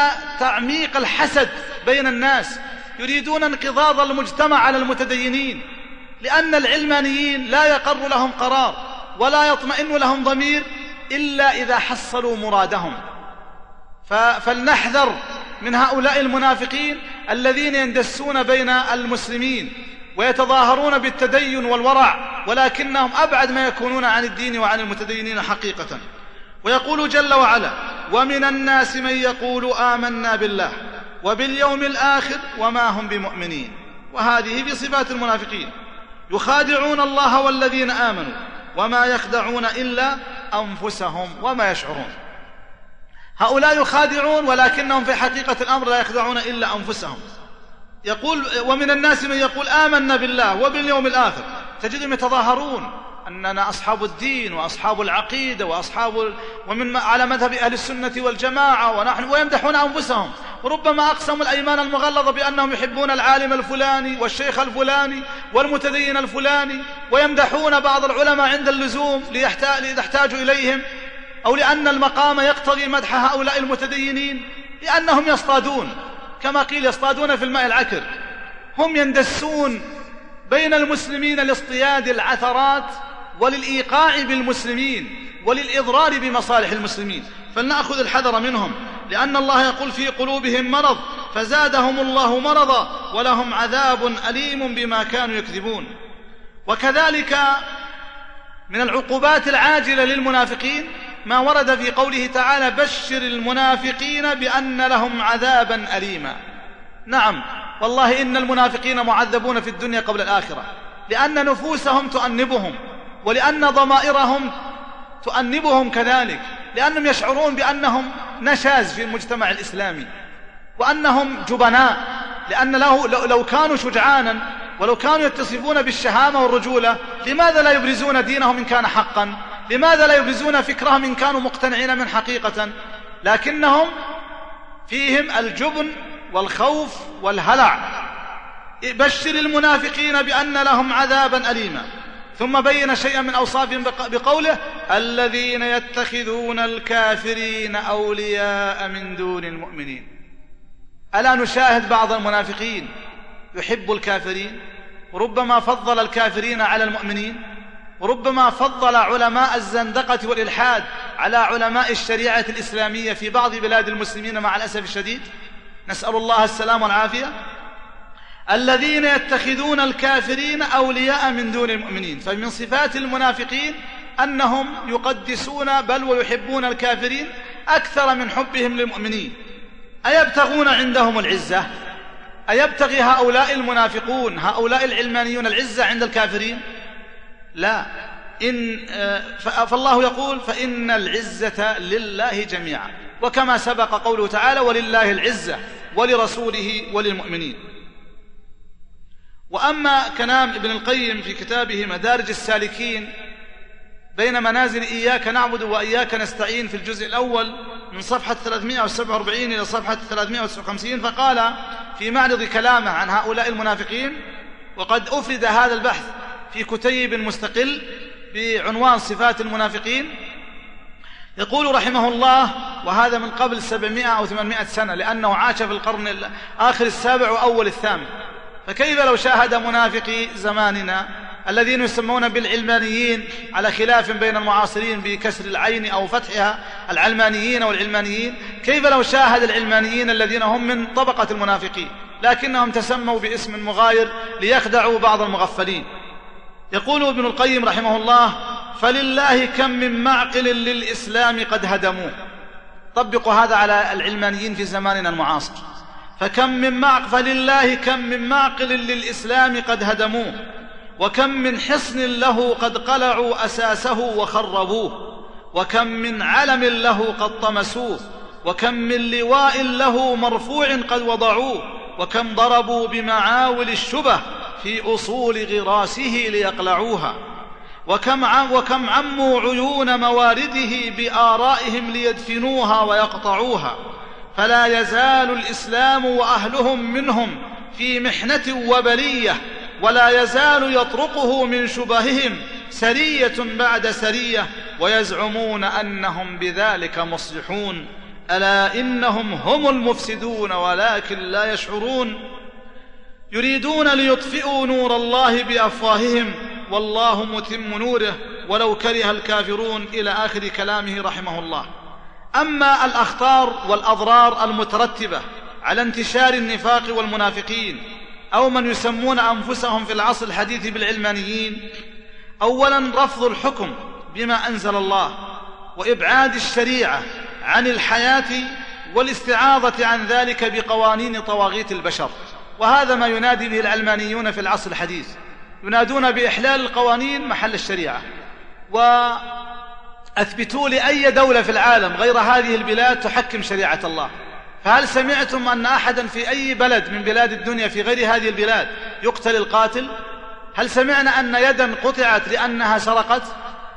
تعميق الحسد بين الناس يريدون انقضاض المجتمع على المتدينين لأن العلمانيين لا يقر لهم قرار ولا يطمئن لهم ضمير إلا إذا حصلوا مرادهم. فلنحذر من هؤلاء المنافقين الذين يندسون بين المسلمين ويتظاهرون بالتدين والورع ولكنهم أبعد ما يكونون عن الدين وعن المتدينين حقيقة. ويقول جل وعلا ومن الناس من يقول آمنا بالله وباليوم الآخر وما هم بمؤمنين. وهذه في صفات المنافقين. يخادعون الله والذين آمنوا وما يخدعون إلا أنفسهم وما يشعرون. هؤلاء يخادعون ولكنهم في حقيقة الأمر لا يخدعون إلا أنفسهم. يقول ومن الناس من يقول آمنا بالله وباليوم الآخر. تجدهم يتظاهرون. أننا أصحاب الدين وأصحاب العقيدة وأصحاب ومن على مذهب أهل السنة والجماعة ونحن ويمدحون أنفسهم. وربما أقسموا الأيمان المغلظة بأنهم يحبون العالم الفلاني والشيخ الفلاني والمتدين الفلاني ويمدحون بعض العلماء عند اللزوم لإذا احتاجوا إليهم أو لأن المقام يقتضي مدح هؤلاء المتدينين لأنهم يصطادون. كما قيل يصطادون في الماء العكر. هم يندسون بين المسلمين لاصطياد العثرات وللإيقاع بالمسلمين وللإضرار بمصالح المسلمين. فلنأخذ الحذر منهم لأن الله يقول في قلوبهم مرض فزادهم الله مرضا ولهم عذاب أليم بما كانوا يكذبون. وكذلك من العقوبات العاجلة للمنافقين ما ورد في قوله تعالى بشر المنافقين بأن لهم عذابا أليما نعم والله إن المنافقين معذبون في الدنيا قبل الآخرة لأن نفوسهم تؤنبهم. ولأن ضمائرهم تؤنبهم كذلك لأنهم يشعرون بأنهم نشاز في المجتمع الإسلامي وأنهم جبناء لأن له لو كانوا شجعانا ولو كانوا يتصفون بالشهامة والرجولة لماذا لا يبرزون دينهم إن كان حقا؟ لماذا لا يبرزون فكرهم إن كانوا مقتنعين من حقيقة؟ لكنهم فيهم الجبن والخوف والهلع. بشر المنافقين بأن لهم عذابا أليما. ثم بين شيئا من أوصافهم بقوله الذين يتخذون الكافرين أولياء من دون المؤمنين. ألا نشاهد بعض المنافقين يحب الكافرين؟ وربما فضل الكافرين على المؤمنين؟ وربما فضل علماء الزندقة والإلحاد على علماء الشريعة الإسلامية في بعض بلاد المسلمين مع الأسف الشديد؟ نسأل الله السلام والعافية. الذين يتخذون الكافرين أولياء من دون المؤمنين. فمن صفات المنافقين أنهم يقدسون بل ويحبون الكافرين أكثر من حبهم للمؤمنين. أيبتغون عندهم العزة؟ أيبتغي هؤلاء المنافقون هؤلاء العلمانيون العزة عند الكافرين؟ لا. إن فالله يقول فإن العزة لله جميعا. وكما سبق قوله تعالى ولله العزة ولرسوله وللمؤمنين. وأما كلام ابن القيم في كتابه مدارج السالكين بين منازل إياك نعبد وإياك نستعين في الجزء الأول من صفحة 347 إلى صفحة 359 فقال في معرض كلامه عن هؤلاء المنافقين وقد أفرد هذا البحث في كتيب مستقل بعنوان صفات المنافقين يقول رحمه الله وهذا من قبل 700 أو 800 سنة لأنه عاش في القرن آخر السابع وأول الثامن فكيف لو شاهد منافقي زماننا الذين يسمون بالعلمانيين على خلاف بين المعاصرين بكسر العين أو فتحها؟ العلمانيين أو العلمانيين كيف لو شاهد العلمانيين الذين هم من طبقة المنافقين؟ لكنهم تسموا باسم مغاير ليخدعوا بعض المغفلين. يقول ابن القيم رحمه الله فلله كم من معقل للإسلام قد هدموه. طبقوا هذا على العلمانيين في زماننا المعاصر. فكم من معقل فلله كم من معقل للإسلام قد هدموه وكم من حصن له قد قلعوا أساسه وخربوه وكم من علم له قد طمسوه وكم من لواء له مرفوع قد وضعوه وكم ضربوا بمعاول الشبه في أصول غراسه ليقلعوها وكم وكم عموا عيون موارده بآرائهم ليدفنوها ويقطعوها فلا يزال الإسلام وأهلهم منهم في محنة وبلية ولا يزال يطرقه من شبههم سرية بعد سرية ويزعمون أنهم بذلك مصلحون. ألا إنهم هم المفسدون ولكن لا يشعرون. يريدون ليطفئوا نور الله بأفواههم والله متم نوره ولو كره الكافرون إلى آخر كلامه رحمه الله. أما الأخطار والأضرار المترتبة على انتشار النفاق والمنافقين أو من يسمون أنفسهم في العصر الحديث بالعلمانيين اولا رفض الحكم بما أنزل الله وإبعاد الشريعة عن الحياة والاستعاضة عن ذلك بقوانين طواغيت البشر. وهذا ما ينادي به العلمانيون في العصر الحديث. ينادون بإحلال القوانين محل الشريعة. واثبتوا لي أي دولة في العالم غير هذه البلاد تحكم شريعة الله. فهل سمعتم أن أحدا في أي بلد من بلاد الدنيا في غير هذه البلاد يقتل القاتل؟ هل سمعنا أن يدا قطعت لأنها سرقت؟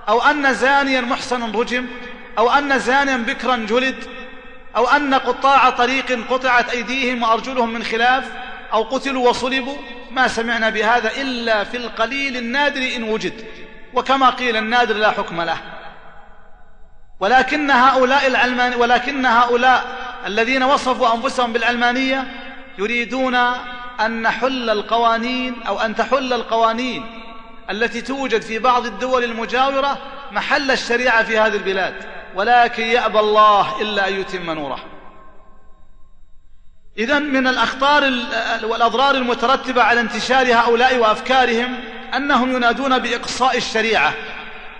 أو أن زانيا محسنا رجم؟ أو أن زانيا بكرا جلد؟ أو أن قطاع طريق قطعت أيديهم وأرجلهم من خلاف؟ أو قتلوا وصلبوا؟ ما سمعنا بهذا إلا في القليل النادر إن وجد. وكما قيل النادر لا حكم له. ولكن هؤلاء العلمان ولكن هؤلاء الذين وصفوا أنفسهم بالعلمانيه يريدون أن نحل القوانين أو أن تحل القوانين التي توجد في بعض الدول المجاورة محل الشريعة في هذه البلاد. ولكن يأبى الله إلا أن يتم نوره. اذا من الأخطار والأضرار المترتبة على انتشار هؤلاء وأفكارهم أنهم ينادون بإقصاء الشريعة.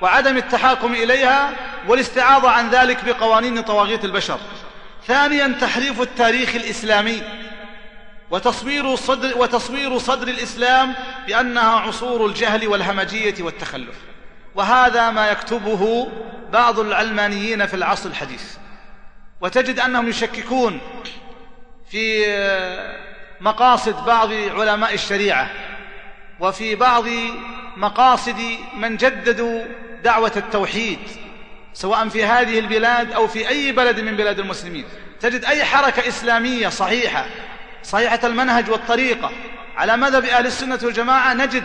وعدم التحاكم إليها والاستعاضة عن ذلك بقوانين طواغيت البشر. ثانيا تحريف التاريخ الإسلامي وتصوير صدر, وتصوير صدر الإسلام بأنها عصور الجهل والهمجية والتخلف. وهذا ما يكتبه بعض العلمانيين في العصر الحديث. وتجد أنهم يشككون في مقاصد بعض علماء الشريعة. وفي بعض مقاصد من جددوا دعوة التوحيد سواء في هذه البلاد أو في أي بلد من بلاد المسلمين. تجد أي حركة إسلامية صحيحة صحيحة المنهج والطريقة. على مذهب أهل السنة والجماعة نجد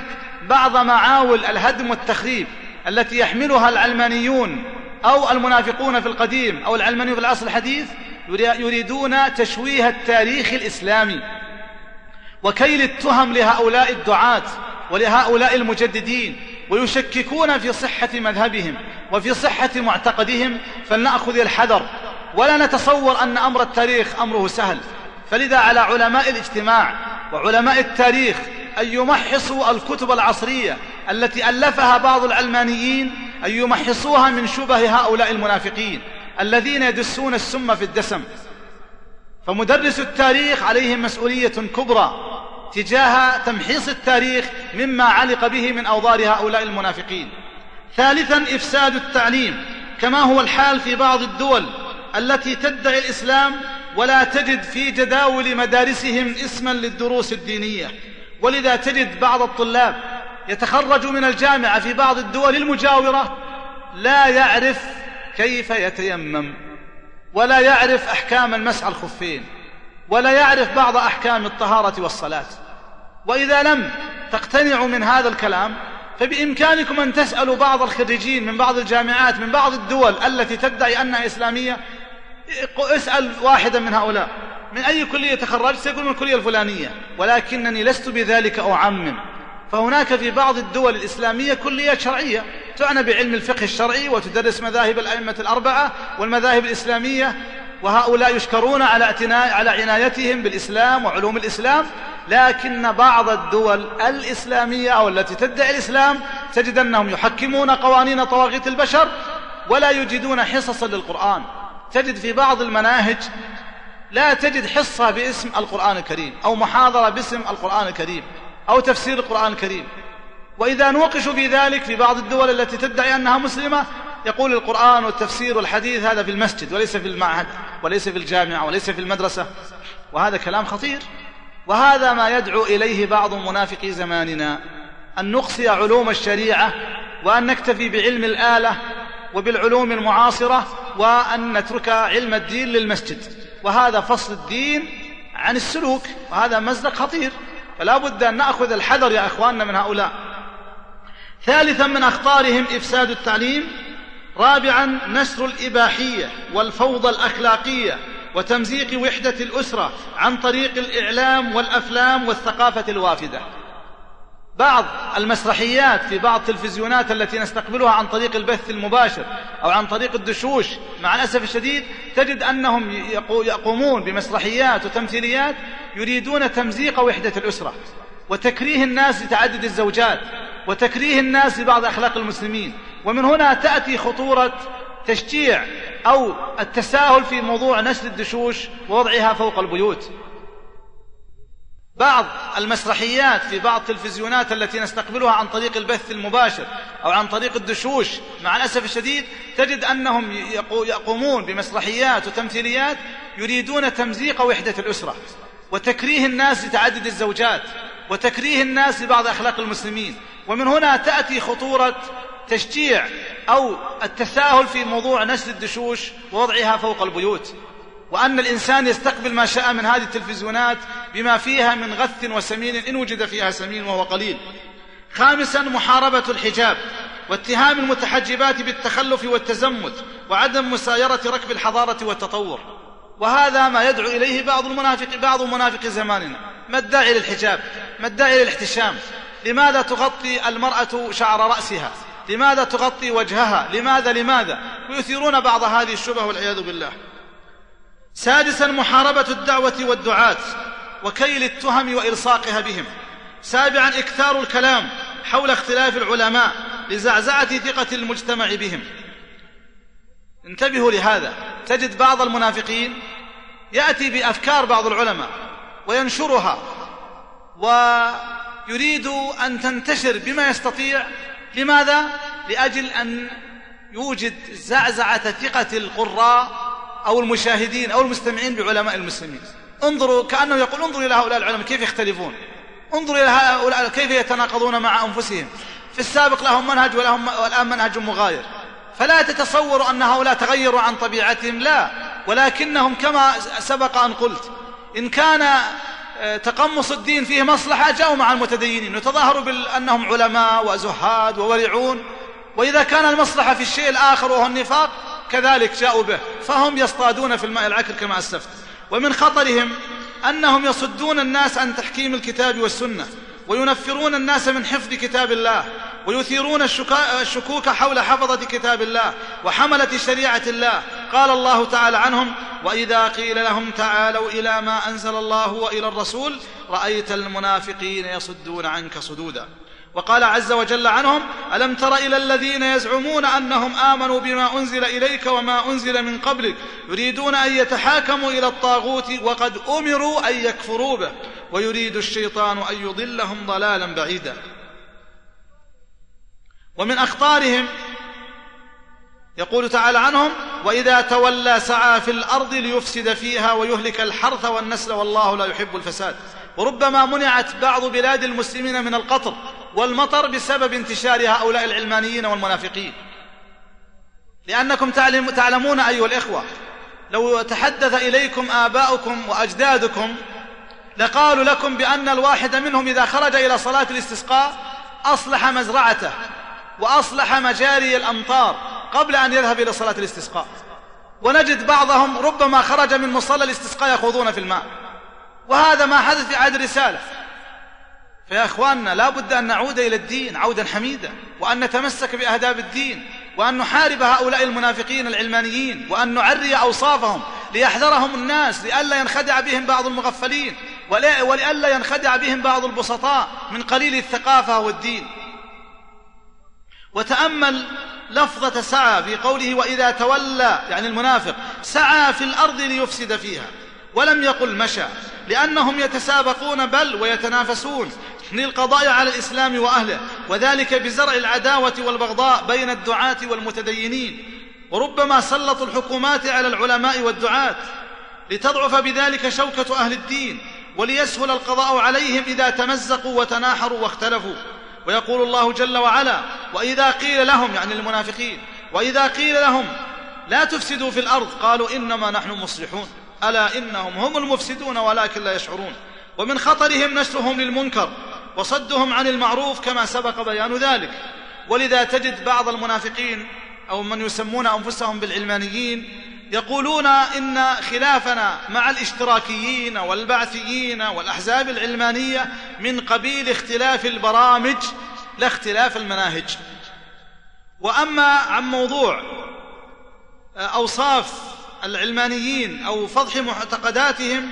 بعض معاول الهدم والتخريب التي يحملها العلمانيون أو المنافقون في القديم أو العلمانيون في العصر الحديث يريدون تشويه التاريخ الإسلامي. وكيل التهم لهؤلاء الدعاة ولهؤلاء المجددين. ويشككون في صحة مذهبهم وفي صحة معتقدهم فلنأخذ الحذر. ولا نتصور أن أمر التاريخ أمره سهل. فلذا على علماء الاجتماع وعلماء التاريخ أن يمحصوا الكتب العصرية التي ألفها بعض العلمانيين أن يمحصوها من شبه هؤلاء المنافقين الذين يدسون السم في الدسم. فمدرس التاريخ عليهم مسؤولية كبرى. تجاه تمحيص التاريخ مما علق به من أوضار هؤلاء المنافقين. ثالثا إفساد التعليم كما هو الحال في بعض الدول التي تدعي الإسلام ولا تجد في جداول مدارسهم اسما للدروس الدينية. ولذا تجد بعض الطلاب يتخرج من الجامعة في بعض الدول المجاورة لا يعرف كيف يتيمم ولا يعرف أحكام المسح الخفين ولا يعرف بعض أحكام الطهارة والصلاة. وإذا لم تقتنعوا من هذا الكلام فبإمكانكم أن تسألوا بعض الخريجين من بعض الجامعات من بعض الدول التي تدعي أنها إسلامية اسأل واحدا من هؤلاء. من أي كلية تخرجت؟ سيقول من الكلية الفلانية. ولكنني لست بذلك أعمم. فهناك في بعض الدول الإسلامية كليات شرعية. تعنى بعلم الفقه الشرعي وتدرس مذاهب الأئمة الأربعة والمذاهب الإسلامية وهؤلاء يشكرون على على عنايتهم بالإسلام وعلوم الإسلام. لكن بعض الدول الإسلامية أو التي تدعي الإسلام تجد أنهم يحكمون قوانين طواغيت البشر ولا يجدون حصصا للقرآن. تجد في بعض المناهج لا تجد حصة باسم القرآن الكريم أو محاضرة باسم القرآن الكريم أو تفسير القرآن الكريم. وإذا نوقشوا في ذلك في بعض الدول التي تدعي أنها مسلمة يقول القرآن والتفسير والحديث هذا في المسجد وليس في المعهد وليس في الجامعة وليس في المدرسة. وهذا كلام خطير. وهذا ما يدعو إليه بعض منافقي زماننا. أن نقصي علوم الشريعة وأن نكتفي بعلم الآلة وبالعلوم المعاصرة وأن نترك علم الدين للمسجد. وهذا فصل الدين عن السلوك وهذا مزلق خطير. فلا بد أن نأخذ الحذر يا أخواننا من هؤلاء. ثالثا من أخطارهم إفساد التعليم. رابعا نشر الإباحية والفوضى الأخلاقية. وتمزيق وحدة الأسرة عن طريق الإعلام والأفلام والثقافة الوافدة. بعض المسرحيات في بعض التلفزيونات التي نستقبلها عن طريق البث المباشر أو عن طريق الدشوش مع الأسف الشديد تجد أنهم يقومون بمسرحيات وتمثيليات يريدون تمزيق وحدة الأسرة وتكريه الناس لتعدد الزوجات وتكريه الناس لبعض أخلاق المسلمين. ومن هنا تأتي خطورة تشجيع أو التساهل في موضوع نشر الدشوش ووضعها فوق البيوت. بعض المسرحيات في بعض التلفزيونات التي نستقبلها عن طريق البث المباشر أو عن طريق الدشوش مع الأسف الشديد تجد أنهم يقومون بمسرحيات وتمثيليات يريدون تمزيق وحدة الأسرة وتكريه الناس لتعدد الزوجات وتكريه الناس لبعض أخلاق المسلمين. ومن هنا تأتي خطورة تشجيع أو التساهل في موضوع نشر الدشوش ووضعها فوق البيوت. وأن الإنسان يستقبل ما شاء من هذه التلفزيونات بما فيها من غث وسمين إن وجد فيها سمين وهو قليل. خامسا محاربة الحجاب واتهام المتحجبات بالتخلف والتزمت وعدم مسايرة ركب الحضارة والتطور. وهذا ما يدعو إليه بعض المنافق بعض منافق زماننا. ما الداعي للحجاب؟ ما الداعي للاحتشام؟ لماذا تغطي المرأة شعر رأسها؟ لماذا تغطي وجهها؟ لماذا؟ لماذا؟ ويثيرون بعض هذه الشبه والعياذ بالله. سادسا محاربة الدعوة والدعاة وكيل التهم وإلصاقها بهم. سابعا إكثار الكلام حول اختلاف العلماء لزعزعة ثقة المجتمع بهم. انتبهوا لهذا. تجد بعض المنافقين يأتي بأفكار بعض العلماء وينشرها ويريد أن تنتشر بما يستطيع لماذا؟ لأجل أن يوجد زعزعة ثقة القراء أو المشاهدين أو المستمعين بعلماء المسلمين. انظروا كأنه يقول انظروا إلى هؤلاء العلماء كيف يختلفون. انظروا إلى هؤلاء كيف يتناقضون مع أنفسهم. في السابق لهم منهج ولهم والآن منهج مغاير. فلا تتصوروا أن هؤلاء تغيروا عن طبيعتهم لا. ولكنهم كما سبق أن قلت إن كان تقمص الدين فيه مصلحة جاءوا مع المتدينين. وتظاهروا بأنهم علماء وزهاد وورعون. وإذا كان المصلحة في الشيء الآخر وهو النفاق كذلك جاءوا به. فهم يصطادون في الماء العكر كما أسلفت. ومن خطرهم أنهم يصدون الناس عن تحكيم الكتاب والسنة. وينفرون الناس من حفظ كتاب الله ويثيرون الشكوك حول حفظة كتاب الله وحملة شريعة الله. قال الله تعالى عنهم وإذا قيل لهم تعالوا إلى ما أنزل الله وإلى الرسول رأيت المنافقين يصدون عنك صدودا. وقال عز وجل عنهم ألم تر إلى الذين يزعمون أنهم آمنوا بما أنزل إليك وما أنزل من قبلك يريدون أن يتحاكموا إلى الطاغوت وقد أمروا أن يكفروا به ويريد الشيطان أن يضلهم ضلالا بعيدا. ومن أخطارهم يقول تعالى عنهم وإذا تولى سعى في الأرض ليفسد فيها ويهلك الحرث والنسل والله لا يحب الفساد. وربما منعت بعض بلاد المسلمين من القطر والمطر بسبب انتشار هؤلاء العلمانيين والمنافقين. لأنكم تعلمون أيها الإخوة لو تحدث إليكم آباؤكم وأجدادكم لقالوا لكم بأن الواحد منهم إذا خرج إلى صلاة الاستسقاء أصلح مزرعته وأصلح مجاري الأمطار قبل أن يذهب إلى صلاة الاستسقاء. ونجد بعضهم ربما خرج من مصلى الاستسقاء يخوضون في الماء. وهذا ما حدث في عهد الرسالة. فيا إخواننا لا بد أن نعود إلى الدين عودا حميدا وأن نتمسك بأهداب الدين وأن نحارب هؤلاء المنافقين العلمانيين وأن نعري أوصافهم ليحذرهم الناس لئلا ينخدع بهم بعض المغفلين ولئلا ينخدع بهم بعض البسطاء من قليل الثقافة والدين. وتأمل لفظة سعى في قوله وإذا تولى يعني المنافق سعى في الأرض ليفسد فيها ولم يقل مشى لأنهم يتسابقون بل ويتنافسون للقضاء على الإسلام وأهله وذلك بزرع العداوة والبغضاء بين الدعاة والمتدينين. وربما سلطوا الحكومات على العلماء والدعاة. لتضعف بذلك شوكة أهل الدين وليسهل القضاء عليهم إذا تمزقوا وتناحروا واختلفوا. ويقول الله جل وعلا وإذا قيل لهم يعني المنافقين وإذا قيل لهم لا تفسدوا في الأرض قالوا إنما نحن مصلحون. ألا إنهم هم المفسدون ولكن لا يشعرون. ومن خطرهم نشرهم للمنكر. وصدهم عن المعروف كما سبق بيان ذلك. ولذا تجد بعض المنافقين أو من يسمون أنفسهم بالعلمانيين يقولون إن خلافنا مع الاشتراكيين والبعثيين والأحزاب العلمانية من قبيل اختلاف البرامج لا اختلاف المناهج. وأما عن موضوع أوصاف العلمانيين أو فضح معتقداتهم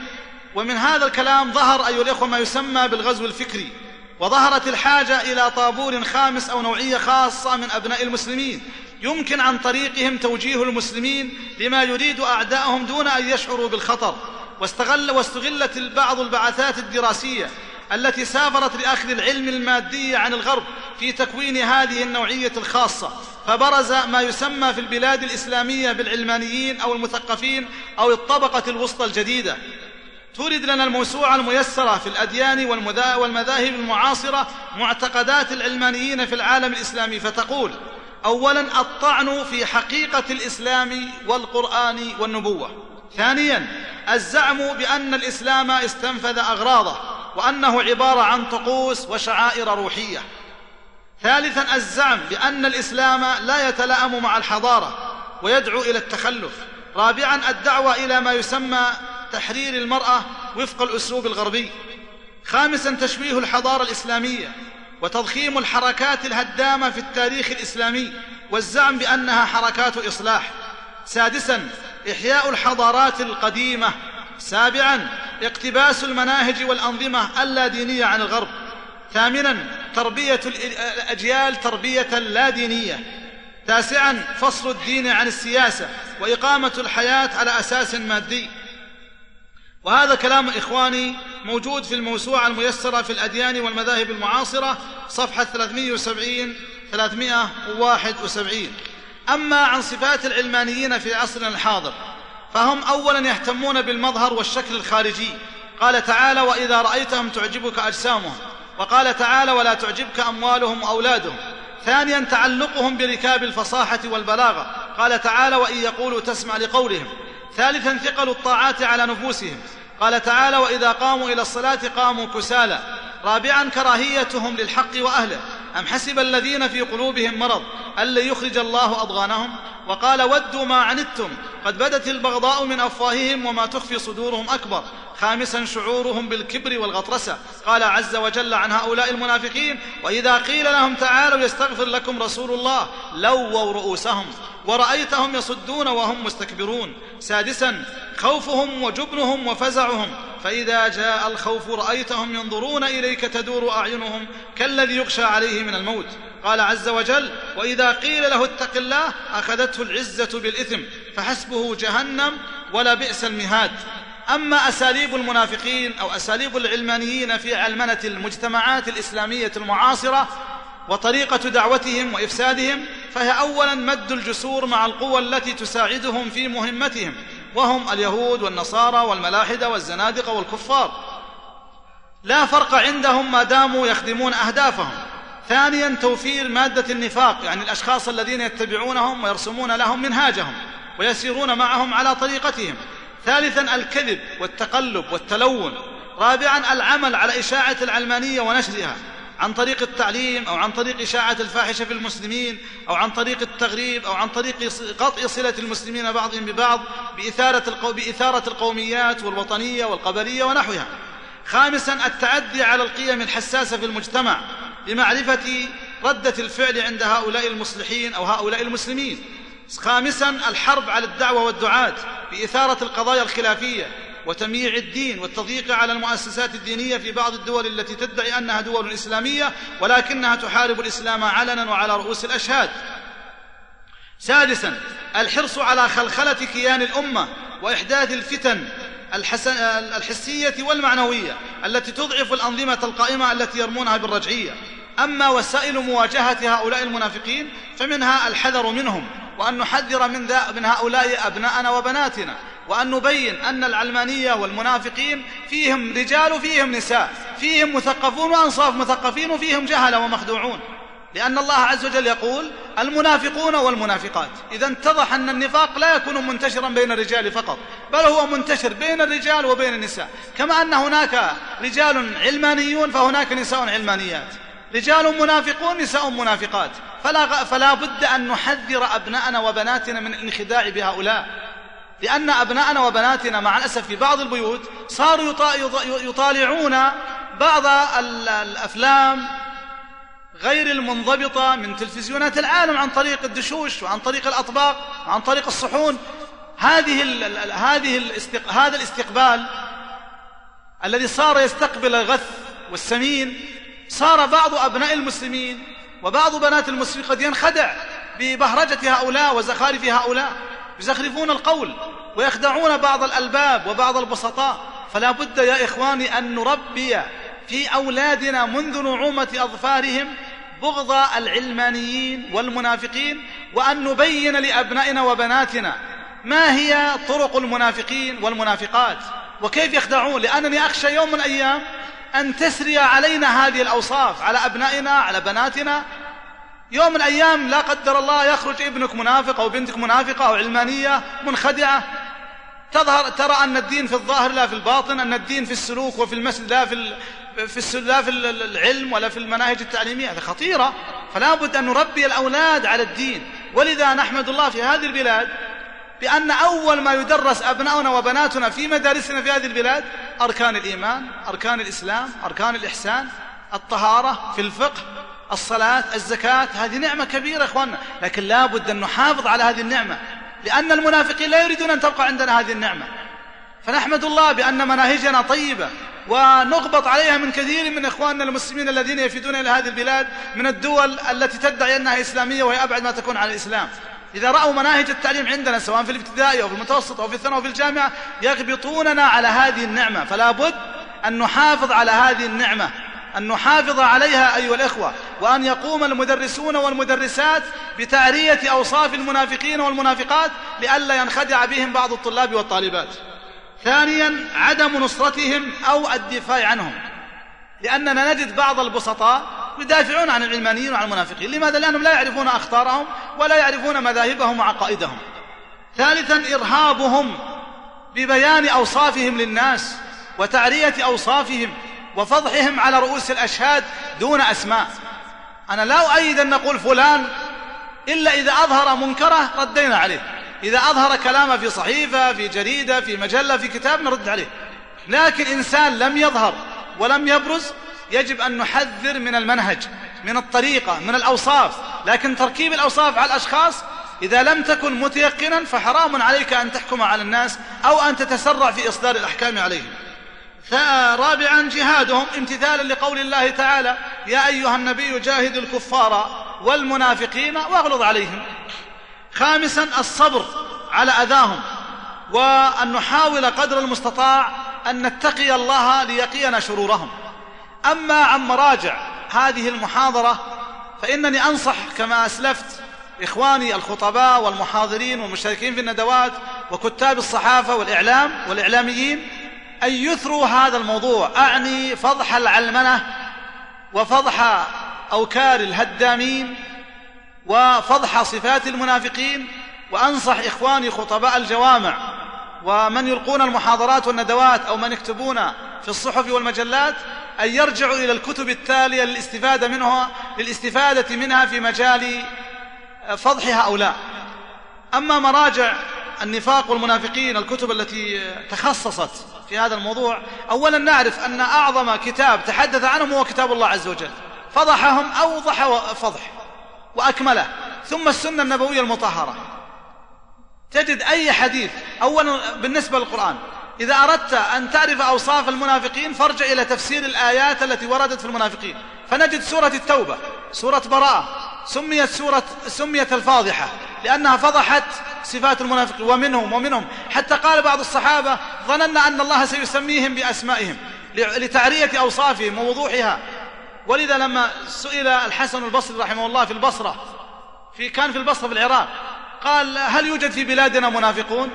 ومن هذا الكلام ظهر أيها الإخوة ما يسمى بالغزو الفكري. وظهرت الحاجة إلى طابور خامس أو نوعية خاصة من أبناء المسلمين. يمكن عن طريقهم توجيه المسلمين لما يريد اعداؤهم دون أن يشعروا بالخطر. واستغل واستغلت بعض البعثات الدراسية التي سافرت لأخذ العلم المادي عن الغرب في تكوين هذه النوعية الخاصة. فبرز ما يسمى في البلاد الإسلامية بالعلمانيين أو المثقفين أو الطبقة الوسطى الجديدة. تورد لنا الموسوعة الميسرة في الأديان والمذاهب المعاصرة معتقدات العلمانيين في العالم الإسلامي فتقول أولا الطعن في حقيقة الإسلام والقرآن والنبوة. ثانيا الزعم بأن الإسلام استنفذ أغراضه وأنه عبارة عن طقوس وشعائر روحية. ثالثا الزعم بأن الإسلام لا يتلائم مع الحضارة ويدعو إلى التخلف. رابعا الدعوة إلى ما يسمى تحرير المرأة وفق الأسلوب الغربي. خامسا تشويه الحضارة الإسلامية وتضخيم الحركات الهدامة في التاريخ الإسلامي والزعم بأنها حركات إصلاح. سادسا إحياء الحضارات القديمة. سابعا اقتباس المناهج والأنظمة اللادينية عن الغرب. ثامنا تربية الأجيال تربية لا دينية. تاسعا فصل الدين عن السياسة وإقامة الحياة على أساس مادي. وهذا كلام إخواني موجود في الموسوعة الميسرة في الأديان والمذاهب المعاصرة صفحة 370 371 أما عن صفات العلمانيين في عصرنا الحاضر فهم أولا يهتمون بالمظهر والشكل الخارجي. قال تعالى وإذا رأيتهم تعجبك أجسامهم. وقال تعالى ولا تعجبك أموالهم وأولادهم. ثانيا تعلقهم بركاب الفصاحة والبلاغة. قال تعالى وإن يقولوا تسمع لقولهم. ثالثا ثقل الطاعات على نفوسهم. قال تعالى وإذا قاموا إلى الصلاة قاموا كسالى رابعا كراهيتهم للحق وأهله. أم حسب الذين في قلوبهم مرض؟ ان لن يخرج الله أضغانهم؟ وقال ودوا ما عنتم. قد بدت البغضاء من أفواههم وما تخفي صدورهم أكبر. خامسا شعورهم بالكبر والغطرسة. قال عز وجل عن هؤلاء المنافقين وإذا قيل لهم تعالوا يستغفر لكم رسول الله لووا رؤوسهم ورأيتهم يصدون وهم مستكبرون. سادسا خوفهم وجبنهم وفزعهم. فإذا جاء الخوف رأيتهم ينظرون إليك تدور أعينهم كالذي يغشى عليه من الموت. قال عز وجل وإذا قيل له اتق الله أخذته العزة بالإثم فحسبه جهنم ولا بئس المهاد. أما أساليب المنافقين أو أساليب العلمانيين في علمنة المجتمعات الإسلامية المعاصرة وطريقة دعوتهم وإفسادهم فهي أولا مد الجسور مع القوى التي تساعدهم في مهمتهم وهم اليهود والنصارى والملاحدة والزنادقة والكفار. لا فرق عندهم ما داموا يخدمون أهدافهم. ثانيا توفير مادة النفاق يعني الأشخاص الذين يتبعونهم ويرسمون لهم منهاجهم ويسيرون معهم على طريقتهم. ثالثا الكذب والتقلب والتلون رابعا العمل على إشاعة العلمانية ونشرها عن طريق التعليم أو عن طريق إشاعة الفاحشة في المسلمين أو عن طريق التغريب أو عن طريق قطع صلة المسلمين بعضهم ببعض بإثارة القو... بإثارة القوميات والوطنية والقبلية ونحوها. خامسا التعدي على القيم الحساسة في المجتمع لمعرفه ردة الفعل عند هؤلاء المصلحين أو هؤلاء المسلمين. خامسا الحرب على الدعوة والدعاة بإثارة القضايا الخلافية وتمييع الدين والتضييق على المؤسسات الدينية في بعض الدول التي تدعي أنها دول إسلامية ولكنها تحارب الإسلام علنا وعلى رؤوس الأشهاد. سادسا الحرص على خلخلة كيان الأمة وإحداث الفتن الحسن الحسية والمعنوية التي تضعف الأنظمة القائمة التي يرمونها بالرجعية. أما وسائل مواجهة هؤلاء المنافقين فمنها الحذر منهم. وأن نحذر من, من هؤلاء أبناءنا وبناتنا وأن نبين أن العلمانية والمنافقين فيهم رجال وفيهم نساء فيهم مثقفون وأنصاف مثقفين وفيهم جهلة ومخدوعون. لأن الله عز وجل يقول المنافقون والمنافقات. إذا اتضح أن النفاق لا يكون منتشرا بين الرجال فقط بل هو منتشر بين الرجال وبين النساء. كما أن هناك رجال علمانيون فهناك نساء علمانيات. رجال منافقون نساء منافقات. فلا, فلا بد أن نحذر أبناءنا وبناتنا من الانخداع بهؤلاء. لأن أبناءنا وبناتنا مع الأسف في بعض البيوت صاروا يطالعون بعض الأفلام غير المنضبطة من تلفزيونات العالم عن طريق الدشوش وعن طريق الأطباق وعن طريق الصحون. هذه ال هذه الاستق... هذا الاستقبال الذي صار يستقبل الغث والسمين صار بعض أبناء المسلمين وبعض بنات المسلمين قد ينخدع ببهرجة هؤلاء وزخارف هؤلاء يزخرفون القول ويخدعون بعض الألباب وبعض البسطاء. فلا بد يا إخواني أن نربي في أولادنا منذ نعومة أظفارهم بغض العلمانيين والمنافقين وأن نبين لأبنائنا وبناتنا ما هي طرق المنافقين والمنافقات وكيف يخدعون. لأنني أخشى يوم من الأيام أن تسري علينا هذه الأوصاف على أبنائنا على بناتنا. يوم من الأيام لا قدر الله يخرج ابنك منافق أو بنتك منافقة أو علمانية منخدعة. تظهر ترى أن الدين في الظاهر لا في الباطن أن الدين في السلوك وفي المسجد لا في في لا في العلم ولا في المناهج التعليمية. هذه خطيرة. فلا بد أن نربي الأولاد على الدين. ولذا نحمد الله في هذه البلاد بأن أول ما يدرس أبناؤنا وبناتنا في مدارسنا في هذه البلاد أركان الإيمان أركان الإسلام أركان الإحسان الطهارة في الفقه الصلاة الزكاة هذه نعمة كبيرة إخواننا. لكن لا بد أن نحافظ على هذه النعمة لأن المنافقين لا يريدون أن تبقى عندنا هذه النعمة. فنحمد الله بأن مناهجنا طيبة ونغبط عليها من كثير من إخواننا المسلمين الذين يفيدون إلى هذه البلاد من الدول التي تدعي أنها إسلامية وهي أبعد ما تكون عن الإسلام. إذا رأوا مناهج التعليم عندنا سواء في الابتدائي أو في المتوسط أو في الثانوي أو في الجامعة يغبطوننا على هذه النعمة. فلا بد أن نحافظ على هذه النعمة أن نحافظ عليها أيها الإخوة وأن يقوم المدرسون والمدرسات بتعرية أوصاف المنافقين والمنافقات لئلا ينخدع بهم بعض الطلاب والطالبات. ثانيا عدم نصرتهم أو الدفاع عنهم. لأننا نجد بعض البسطاء يدافعون عن العلمانيين وعن المنافقين. لماذا؟ لأنهم لا يعرفون أخطارهم ولا يعرفون مذاهبهم وعقائدهم. ثالثا إرهابهم ببيان أوصافهم للناس وتعرية أوصافهم وفضحهم على رؤوس الأشهاد دون أسماء. أنا لا أؤيد أن نقول فلان إلا إذا أظهر منكره ردينا عليه. إذا أظهر كلامه في صحيفة في جريدة في مجلة في كتاب نرد عليه. لكن إنسان لم يظهر ولم يبرز يجب أن نحذر من المنهج من الطريقة من الأوصاف. لكن تركيب الأوصاف على الأشخاص إذا لم تكن متيقنا فحرام عليك أن تحكم على الناس أو أن تتسرع في إصدار الأحكام عليهم. رابعا جهادهم امتثالا لقول الله تعالى يا أيها النبي جاهد الكفار والمنافقين واغلظ عليهم. خامسا الصبر على أذاهم وأن نحاول قدر المستطاع أن نتقي الله ليقينا شرورهم. أما عن مراجع هذه المحاضرة فإنني أنصح كما أسلفت إخواني الخطباء والمحاضرين والمشاركين في الندوات وكتاب الصحافة والإعلام والإعلاميين أن يثروا هذا الموضوع. أعني فضح العلمنة وفضح أوكار الهدامين وفضح صفات المنافقين وأنصح إخواني خطباء الجوامع ومن يلقون المحاضرات والندوات أو من يكتبون في الصحف والمجلات أن يرجعوا إلى الكتب التالية للاستفادة منها للاستفادة منها في مجال فضح هؤلاء أما مراجع النفاق والمنافقين الكتب التي تخصصت في هذا الموضوع أولا نعرف أن أعظم كتاب تحدث عنهم هو كتاب الله عز وجل. فضحهم أوضح فضح وأكمله. ثم السنة النبوية المطهرة. تجد أي حديث أولا بالنسبة للقرآن إذا أردت أن تعرف أوصاف المنافقين فارجع إلى تفسير الآيات التي وردت في المنافقين. فنجد سورة التوبة سورة براءة سميت سورة سميت الفاضحة لأنها فضحت صفات المنافقين ومنهم ومنهم. حتى قال بعض الصحابة ظننا أن الله سيسميهم بأسمائهم لتعرية أوصافهم ووضوحها. ولذا لما سئل الحسن البصري رحمه الله في البصرة في كان في البصرة في العراق قال هل يوجد في بلادنا منافقون؟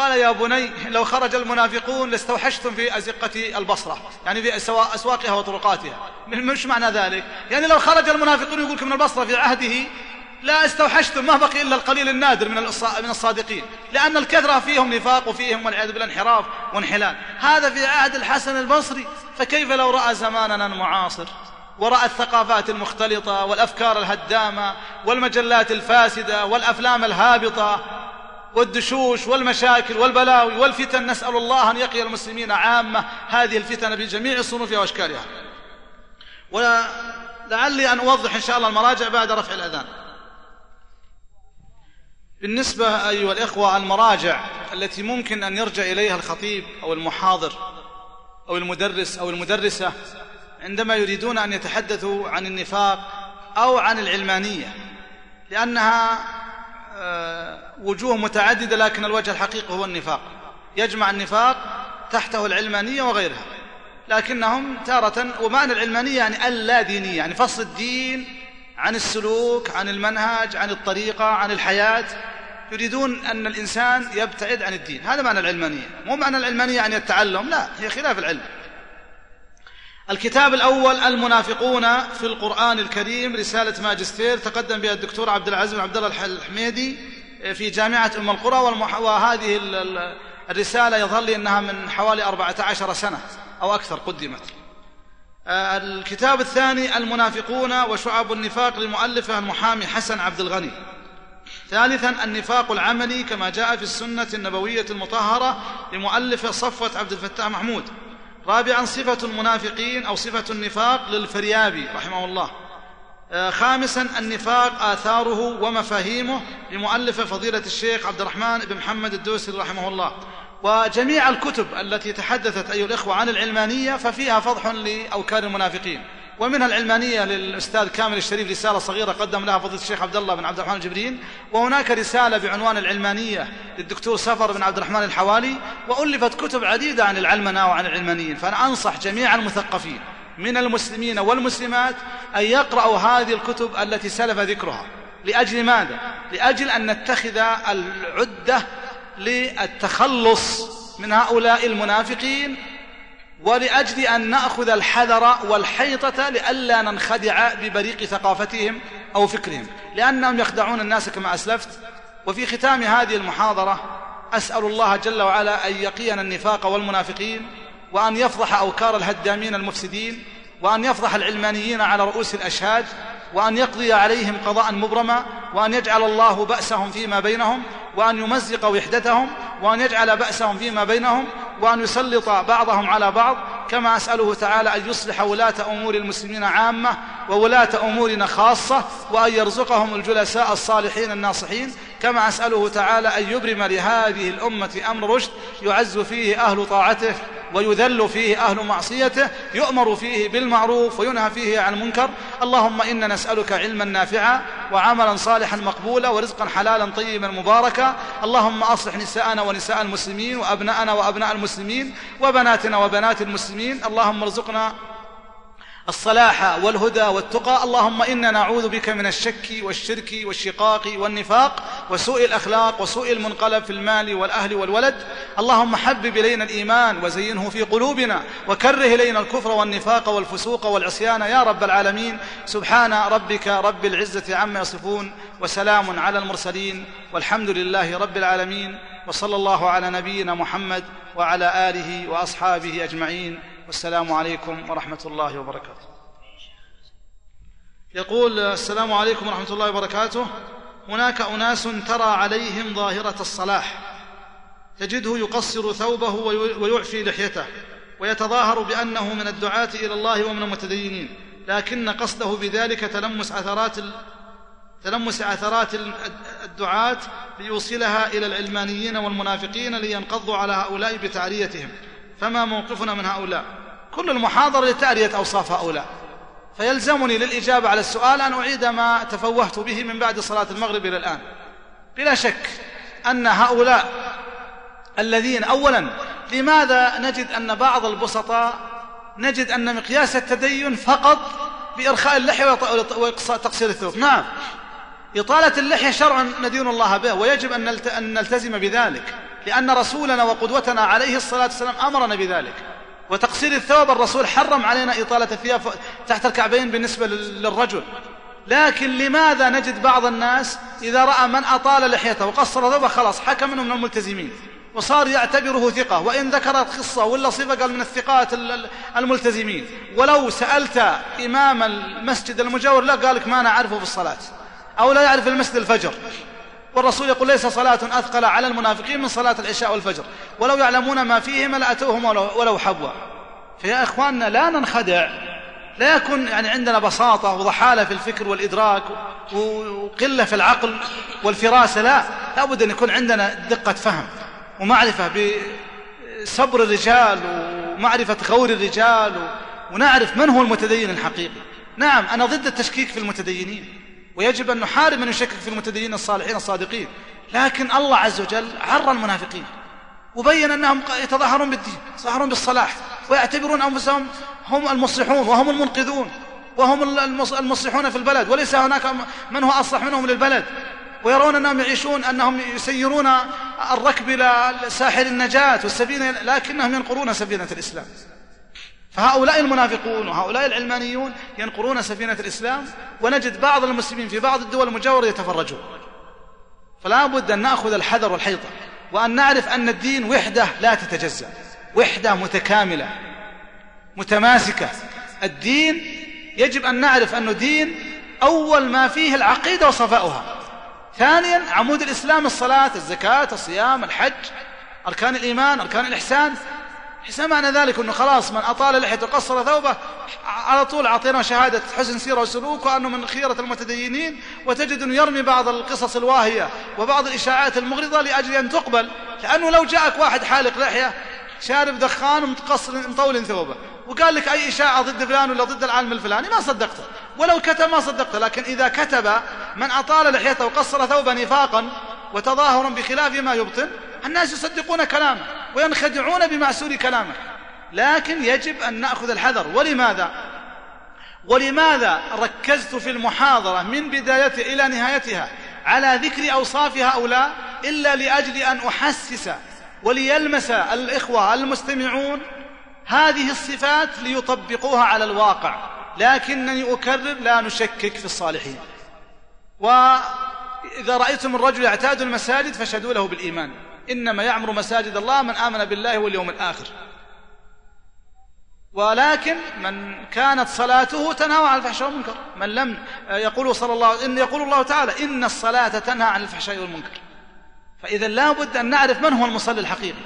قال يا بني لو خرج المنافقون لاستوحشتم في أزقة البصرة يعني في أسواقها وطرقاتها. مش معنى ذلك؟ يعني لو خرج المنافقون يقول من البصرة في عهده لا استوحشتم ما بقي إلا القليل النادر من من الصادقين. لأن الكثرة فيهم نفاق وفيهم والعياذ بالله انحراف وانحلال. هذا في عهد الحسن البصري. فكيف لو رأى زماننا المعاصر؟ ورأى الثقافات المختلطة والأفكار الهدامة والمجلات الفاسدة والأفلام الهابطة والدشوش والمشاكل والبلاوي والفتن نسأل الله أن يقي المسلمين عامة هذه الفتن بجميع صنوفها وأشكالها. ولعلي أن أوضح إن شاء الله المراجع بعد رفع الأذان. بالنسبة أيها الإخوة المراجع التي ممكن أن يرجع إليها الخطيب أو المحاضر أو المدرس أو المدرسة عندما يريدون أن يتحدثوا عن النفاق أو عن العلمانية لأنها وجوه متعددة لكن الوجه الحقيقي هو النفاق. يجمع النفاق تحته العلمانية وغيرها. لكنهم تارة ومعنى العلمانية يعني اللا دينية يعني فصل الدين عن السلوك عن المنهج عن الطريقة عن الحياة. يريدون أن الإنسان يبتعد عن الدين. هذا معنى العلمانية. مو معنى العلمانية يعني التعلم لا هي خلاف العلم. الكتاب الأول المنافقون في القرآن الكريم رسالة ماجستير تقدم بها الدكتور عبد العزيز بن عبد الله الحميدي في جامعة أم القرى وهذه الرسالة يظهر لي أنها من حوالي أربعة عشر سنة أو أكثر قدمت. آه، الكتاب الثاني المنافقون وشعب النفاق لمؤلفه المحامي حسن عبد الغني. ثالثا النفاق العملي كما جاء في السنة النبوية المطهرة لمؤلفه صفوة عبد الفتاح محمود. رابعا صفة المنافقين أو صفة النفاق للفريابي رحمه الله. آه، خامسا النفاق آثاره ومفاهيمه لمؤلف فضيلة الشيخ عبد الرحمن بن محمد الدوسري رحمه الله. وجميع الكتب التي تحدثت أيها الإخوة عن العلمانية ففيها فضح لأوكار المنافقين. ومنها العلمانية للأستاذ كامل الشريف رسالة صغيرة قدم لها فضيلة الشيخ عبد الله بن عبد الرحمن الجبرين وهناك رسالة بعنوان العلمانية للدكتور سفر بن عبد الرحمن الحوالي وألفت كتب عديدة عن العلمنة وعن العلمانيين فأنا أنصح جميع المثقفين من المسلمين والمسلمات أن يقرأوا هذه الكتب التي سلف ذكرها لأجل ماذا؟ لأجل أن نتخذ العدة للتخلص من هؤلاء المنافقين ولأجل أن نأخذ الحذر والحيطة لئلا ننخدع ببريق ثقافتهم أو فكرهم. لأنهم يخدعون الناس كما أسلفت. وفي ختام هذه المحاضرة أسأل الله جل وعلا أن يقينا النفاق والمنافقين وأن يفضح أوكار الهدامين المفسدين وأن يفضح العلمانيين على رؤوس الأشهاد وأن يقضي عليهم قضاء مبرما وأن يجعل الله بأسهم فيما بينهم وأن يمزق وحدتهم وأن يجعل بأسهم فيما بينهم وأن يسلط بعضهم على بعض كما أسأله تعالى أن يصلح ولاة أمور المسلمين عامة وولاة أمورنا خاصة وأن يرزقهم الجلساء الصالحين الناصحين. كما أسأله تعالى أن يبرم لهذه الأمة أمر رشد يعز فيه أهل طاعته ويذل فيه أهل معصيته يؤمر فيه بالمعروف وينهى فيه عن المنكر. اللهم إنا نسألك علما نافعا وعملا صالحا مقبولا ورزقا حلالا طيبا مباركا. اللهم أصلح نساءنا ونساء المسلمين وأبناءنا وأبناء المسلمين وبناتنا وبنات المسلمين. اللهم ارزقنا الصلاح والهدى والتقى. اللهم إنا نعوذ بك من الشك والشرك والشقاق والنفاق وسوء الأخلاق وسوء المنقلب في المال والأهل والولد. اللهم حبب إلينا الإيمان وزينه في قلوبنا وكره إلينا الكفر والنفاق والفسوق والعصيان. يا رب العالمين سبحان ربك رب العزة عما يصفون وسلام على المرسلين. والحمد لله رب العالمين. وصلى الله على نبينا محمد وعلى آله وأصحابه أجمعين. والسلام عليكم ورحمة الله وبركاته. يقول السلام عليكم ورحمة الله وبركاته. هناك أناس ترى عليهم ظاهرة الصلاح. تجده يقصر ثوبه ويعفي لحيته. ويتظاهر بأنه من الدعاة إلى الله ومن المتدينين. لكن قصده بذلك تلمس عثرات تلمس عثرات الدعاة ليوصلها إلى العلمانيين والمنافقين لينقضوا على هؤلاء بتعريتهم. فما موقفنا من هؤلاء؟ كل المحاضرة لتعرية أوصاف هؤلاء. فيلزمني للإجابة على السؤال أن أعيد ما تفوهت به من بعد صلاة المغرب إلى الآن. بلا شك أن هؤلاء الذين أولا لماذا نجد أن بعض البسطاء نجد أن مقياس التدين فقط بإرخاء اللحية وتقصير الثوب؟ نعم. إطالة اللحية شرعا ندين الله به ويجب أن نلتزم بذلك لأن رسولنا وقدوتنا عليه الصلاة والسلام أمرنا بذلك. وتقصير الثوب الرسول حرم علينا إطالة الثياب تحت الكعبين بالنسبة للرجل. لكن لماذا نجد بعض الناس إذا رأى من أطال لحيته وقصر ثوبه خلاص حكم منه من الملتزمين. وصار يعتبره ثقة. وإن ذكرت قصة ولا صفة قال من الثقات الملتزمين. ولو سألت إمام المسجد المجاور لا قال لك ما نعرفه في الصلاة. أو لا يعرف المسجد الفجر. والرسول يقول ليس صلاة أثقل على المنافقين من صلاة العشاء والفجر. ولو يعلمون ما فيهما لأتوهم ولو, حبوا فيا إخواننا لا ننخدع. لا يكون يعني عندنا بساطة وضحالة في الفكر والإدراك وقلة في العقل والفراسة. لا لابد أن يكون عندنا دقة فهم ومعرفة بصبر الرجال ومعرفة غور الرجال ونعرف من هو المتدين الحقيقي. نعم أنا ضد التشكيك في المتدينين. ويجب أن نحارب من يشكك في المتدينين الصالحين الصادقين. لكن الله عز وجل عر المنافقين. وبين أنهم يتظاهرون بالدين يتظاهرون بالصلاح ويعتبرون أنفسهم هم المصلحون وهم المنقذون وهم المصلحون في البلد. وليس هناك من هو أصلح منهم للبلد. ويرون أنهم يعيشون أنهم يسيرون الركب إلى ساحل النجاة والسفينة لكنهم ينقرون سفينة الإسلام. فهؤلاء المنافقون وهؤلاء العلمانيون ينقرون سفينة الإسلام ونجد بعض المسلمين في بعض الدول المجاورة يتفرجون. فلا بد أن نأخذ الحذر والحيطة وأن نعرف أن الدين وحدة لا تتجزأ وحدة متكاملة متماسكة. الدين يجب أن نعرف أنه دين أول ما فيه العقيدة وصفاؤها. ثانيا عمود الإسلام الصلاة الزكاة الصيام الحج أركان الإيمان أركان الإحسان. ليس معنى ذلك؟ أنه خلاص من أطال لحيته وقصر ثوبه على طول أعطينا شهادة حسن سيرة وسلوك وأنه من خيرة المتدينين وتجد أنه يرمي بعض القصص الواهية وبعض الإشاعات المغرضة لأجل أن تقبل. لأنه لو جاءك واحد حالق لحية شارب دخان ومتقصر مطول ثوبه وقال لك أي إشاعة ضد فلان ولا ضد العالم الفلاني ما صدقته. ولو كتب ما صدقته لكن إذا كتب من أطال لحيته وقصر ثوبه نفاقا وتظاهرا بخلاف ما يبطن الناس يصدقون كلامه. وينخدعون بمعسول كلامه. لكن يجب أن نأخذ الحذر. ولماذا؟ ولماذا ركزت في المحاضرة من بدايتها إلى نهايتها على ذكر أوصاف هؤلاء إلا لأجل أن أحسس وليلمس الإخوة المستمعون هذه الصفات ليطبقوها على الواقع. لكنني أكرر لا نشكك في الصالحين. وإذا رأيتم الرجل يعتاد المساجد فاشهدوا له بالإيمان. إنما يعمر مساجد الله من آمن بالله واليوم الآخر. ولكن من كانت صلاته تنهى عن الفحشاء والمنكر. من لم يقول صلى الله إن يقول الله تعالى إن الصلاة تنهى عن الفحشاء والمنكر. فإذا لا بد أن نعرف من هو المصلي الحقيقي.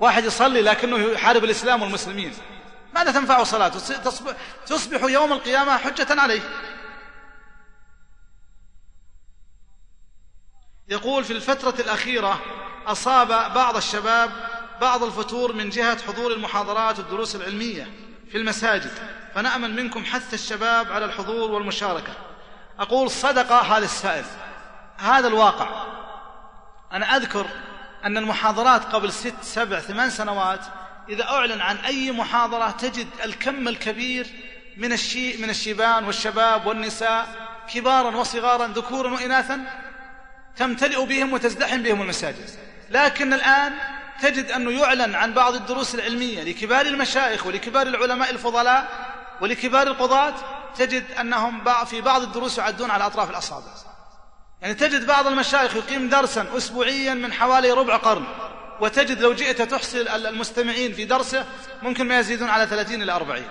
واحد يصلي لكنه يحارب الإسلام والمسلمين. ماذا تنفع صلاته؟ تصبح يوم القيامة حجة عليه. يقول في الفترة الأخيرة أصاب بعض الشباب بعض الفتور من جهة حضور المحاضرات والدروس العلمية في المساجد. فنأمل منكم حث الشباب على الحضور والمشاركة. أقول صدق هذا السائل. هذا الواقع. أنا أذكر أن المحاضرات قبل ست سبع ثمان سنوات إذا أعلن عن أي محاضرة تجد الكم الكبير من الشي من الشيبان والشباب والنساء كبارا وصغارا ذكورا وإناثا تمتلئ بهم وتزدحم بهم المساجد. لكن الآن تجد أنه يعلن عن بعض الدروس العلمية لكبار المشايخ ولكبار العلماء الفضلاء ولكبار القضاة تجد أنهم في بعض الدروس يعدون على أطراف الأصابع. يعني تجد بعض المشايخ يقيم درسا أسبوعيا من حوالي ربع قرن وتجد لو جئت تحصي المستمعين في درسه ممكن ما يزيدون على ثلاثين إلى أربعين.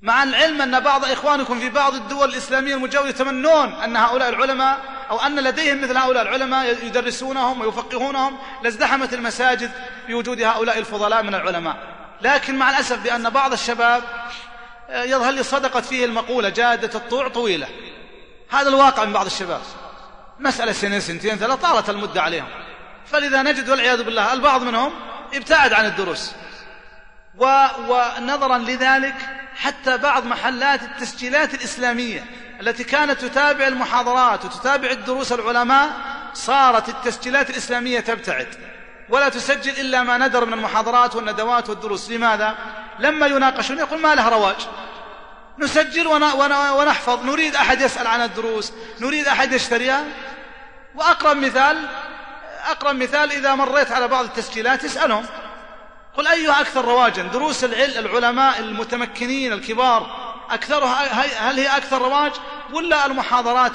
مع العلم أن بعض إخوانكم في بعض الدول الإسلامية المجاورة يتمنون أن هؤلاء العلماء أو أن لديهم مثل هؤلاء العلماء يدرسونهم ويفقهونهم لازدحمت المساجد بوجود هؤلاء الفضلاء من العلماء. لكن مع الأسف بأن بعض الشباب آه، يظهر لي صدقت فيه المقولة جادة الطوع طويلة. هذا الواقع من بعض الشباب. مسألة سنة سنتين ثلاث طالت المدة عليهم. فلذا نجد والعياذ بالله البعض منهم ابتعد عن الدروس. ونظرا لذلك حتى بعض محلات التسجيلات الإسلامية التي كانت تتابع المحاضرات وتتابع الدروس العلماء صارت التسجيلات الإسلامية تبتعد. ولا تسجل إلا ما ندر من المحاضرات والندوات والدروس. لماذا؟ لما يناقشون يقول ما له رواج. نسجل ونحفظ. نريد أحد يسأل عن الدروس. نريد أحد يشتريها. وأقرب مثال أقرب مثال إذا مريت على بعض التسجيلات اسألهم قل أيها أكثر رواجا. دروس العلماء المتمكنين الكبار. أكثرها هل هي أكثر رواج ولا المحاضرات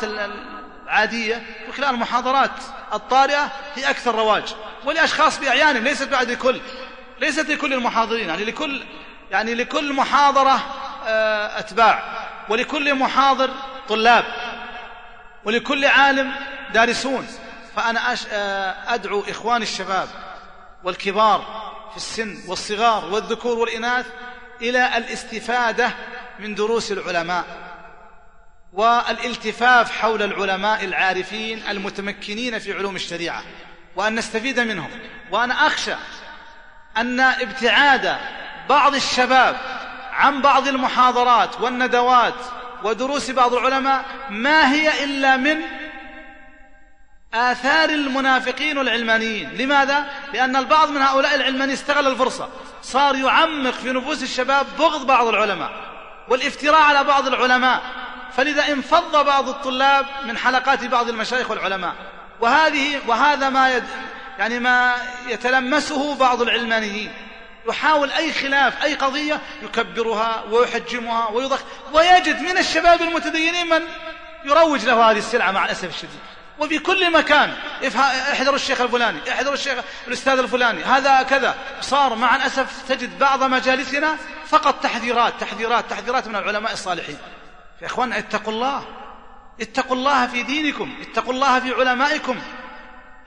العادية؟ وكلا المحاضرات الطارئة هي أكثر رواج. ولأشخاص بأعيانهم ليست بعد لكل ليست لكل المحاضرين يعني لكل يعني لكل محاضرة آه، أتباع. ولكل محاضر طلاب. ولكل عالم دارسون. فأنا آه، أدعو إخواني الشباب والكبار في السن والصغار والذكور والإناث إلى الاستفادة من دروس العلماء والالتفاف حول العلماء العارفين المتمكنين في علوم الشريعة وأن نستفيد منهم. وأنا أخشى أن ابتعاد بعض الشباب عن بعض المحاضرات والندوات ودروس بعض العلماء ما هي إلا من آثار المنافقين والعلمانيين لماذا؟ لأن البعض من هؤلاء العلمانيين استغل الفرصة. صار يعمق في نفوس الشباب بغض بعض العلماء والافتراء على بعض العلماء. فلذا انفض بعض الطلاب من حلقات بعض المشايخ والعلماء. وهذه وهذا ما يد يعني ما يتلمسه بعض العلمانيين. يحاول أي خلاف أي قضية يكبرها ويحجمها ويضخ ويجد من الشباب المتدينين من يروج له هذه السلعة مع الأسف الشديد. وفي كل مكان. احذروا الشيخ الفلاني احذروا الشيخ الأستاذ الفلاني. هذا كذا. صار مع الأسف تجد بعض مجالسنا فقط تحذيرات تحذيرات تحذيرات من العلماء الصالحين. يا إخوان اتقوا الله. اتقوا الله في دينكم اتقوا الله في علمائكم.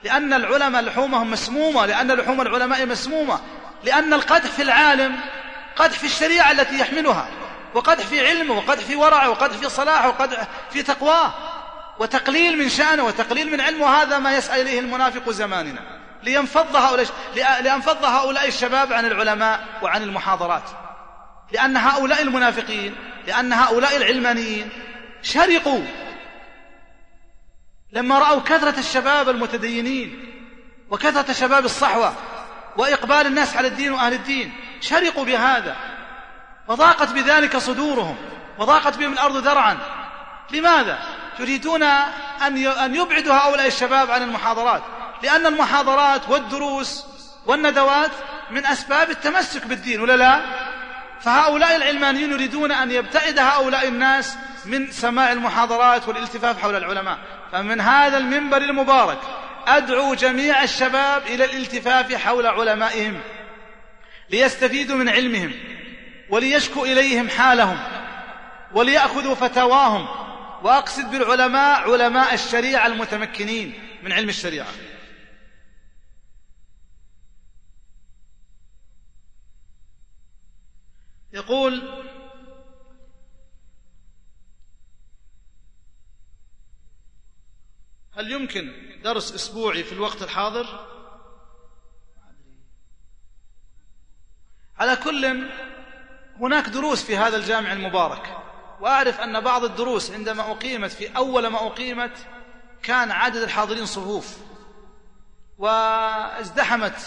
لأن العلماء لحومهم مسمومة لأن لحوم العلماء مسمومة. لأن القدح في العالم قدح في الشريعة التي يحملها وقدح في علمه وقدح في ورعه وقدح في صلاحه وقدح في تقواه. وتقليل من شأنه وتقليل من علمه هذا ما يسعى إليه المنافق زماننا. لينفض هؤلاء لينفض هؤلاء الشباب عن العلماء وعن المحاضرات. لأن هؤلاء المنافقين لأن هؤلاء العلمانيين شرقوا. لما رأوا كثرة الشباب المتدينين وكثرة شباب الصحوة وإقبال الناس على الدين وأهل الدين شرقوا بهذا. وضاقت بذلك صدورهم وضاقت بهم الأرض ذرعا. لماذا؟ يريدون أن يبعدوا هؤلاء الشباب عن المحاضرات لأن المحاضرات والدروس والندوات من أسباب التمسك بالدين ولا لا؟ فهؤلاء العلمانيون يريدون أن يبتعد هؤلاء الناس من سماع المحاضرات والالتفاف حول العلماء فمن هذا المنبر المبارك أدعو جميع الشباب إلى الالتفاف حول علمائهم ليستفيدوا من علمهم وليشكوا إليهم حالهم وليأخذوا فتواهم وأقصد بالعلماء علماء الشريعة المتمكنين من علم الشريعة. يقول هل يمكن درس أسبوعي في الوقت الحاضر؟ على كل هناك دروس في هذا الجامع المبارك. وأعرف أن بعض الدروس عندما أقيمت في أول ما أقيمت كان عدد الحاضرين صفوف. وازدحمت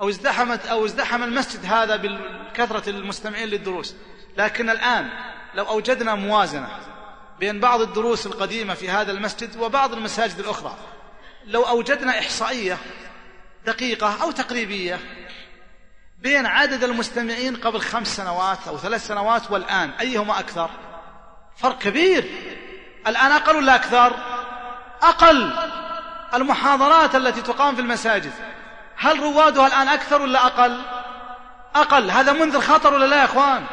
أو ازدحمت أو ازدحم المسجد هذا بكثره المستمعين للدروس. لكن الآن لو أوجدنا موازنة بين بعض الدروس القديمة في هذا المسجد وبعض المساجد الأخرى لو أوجدنا إحصائية دقيقة أو تقريبية بين عدد المستمعين قبل خمس سنوات أو ثلاث سنوات والآن أيهما أكثر؟ فرق كبير. الآن أقل ولا أكثر؟ أقل. المحاضرات التي تقام في المساجد هل روادها الآن أكثر ولا أقل؟ أقل. هذا منذر خطر ولا لا يا أخوان؟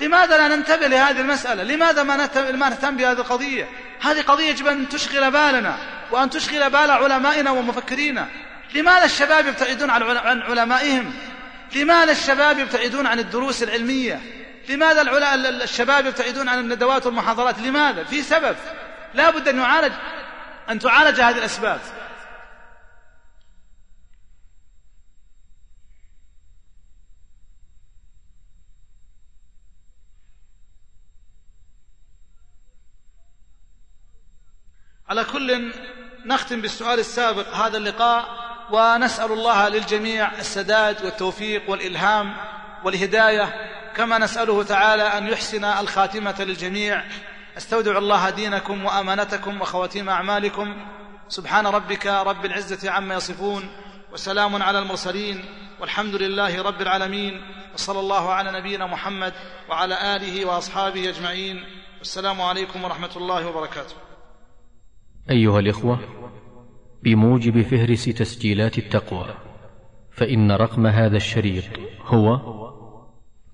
لماذا لا ننتبه لهذه المسألة؟ لماذا ما نهتم بهذه القضية؟ هذه قضية يجب أن تشغل بالنا وأن تشغل بال علمائنا ومفكرينا. لماذا الشباب يبتعدون عن علمائهم؟ لماذا الشباب يبتعدون عن الدروس العلمية؟ لماذا الشباب يبتعدون عن الندوات والمحاضرات؟ لماذا؟ في سبب. لا بد أن يعالج أن تعالج هذه الأسباب. على كل نختم بالسؤال السابق هذا اللقاء. ونسأل الله للجميع السداد والتوفيق والإلهام والهداية كما نسأله تعالى أن يحسن الخاتمة للجميع. أستودع الله دينكم وأمانتكم وخواتيم أعمالكم. سبحان ربك رب العزة عما يصفون وسلام على المرسلين والحمد لله رب العالمين وصلى الله على نبينا محمد وعلى آله وأصحابه أجمعين. والسلام عليكم ورحمة الله وبركاته. أيها الإخوة بموجب فهرس تسجيلات التقوى فإن رقم هذا الشريط هو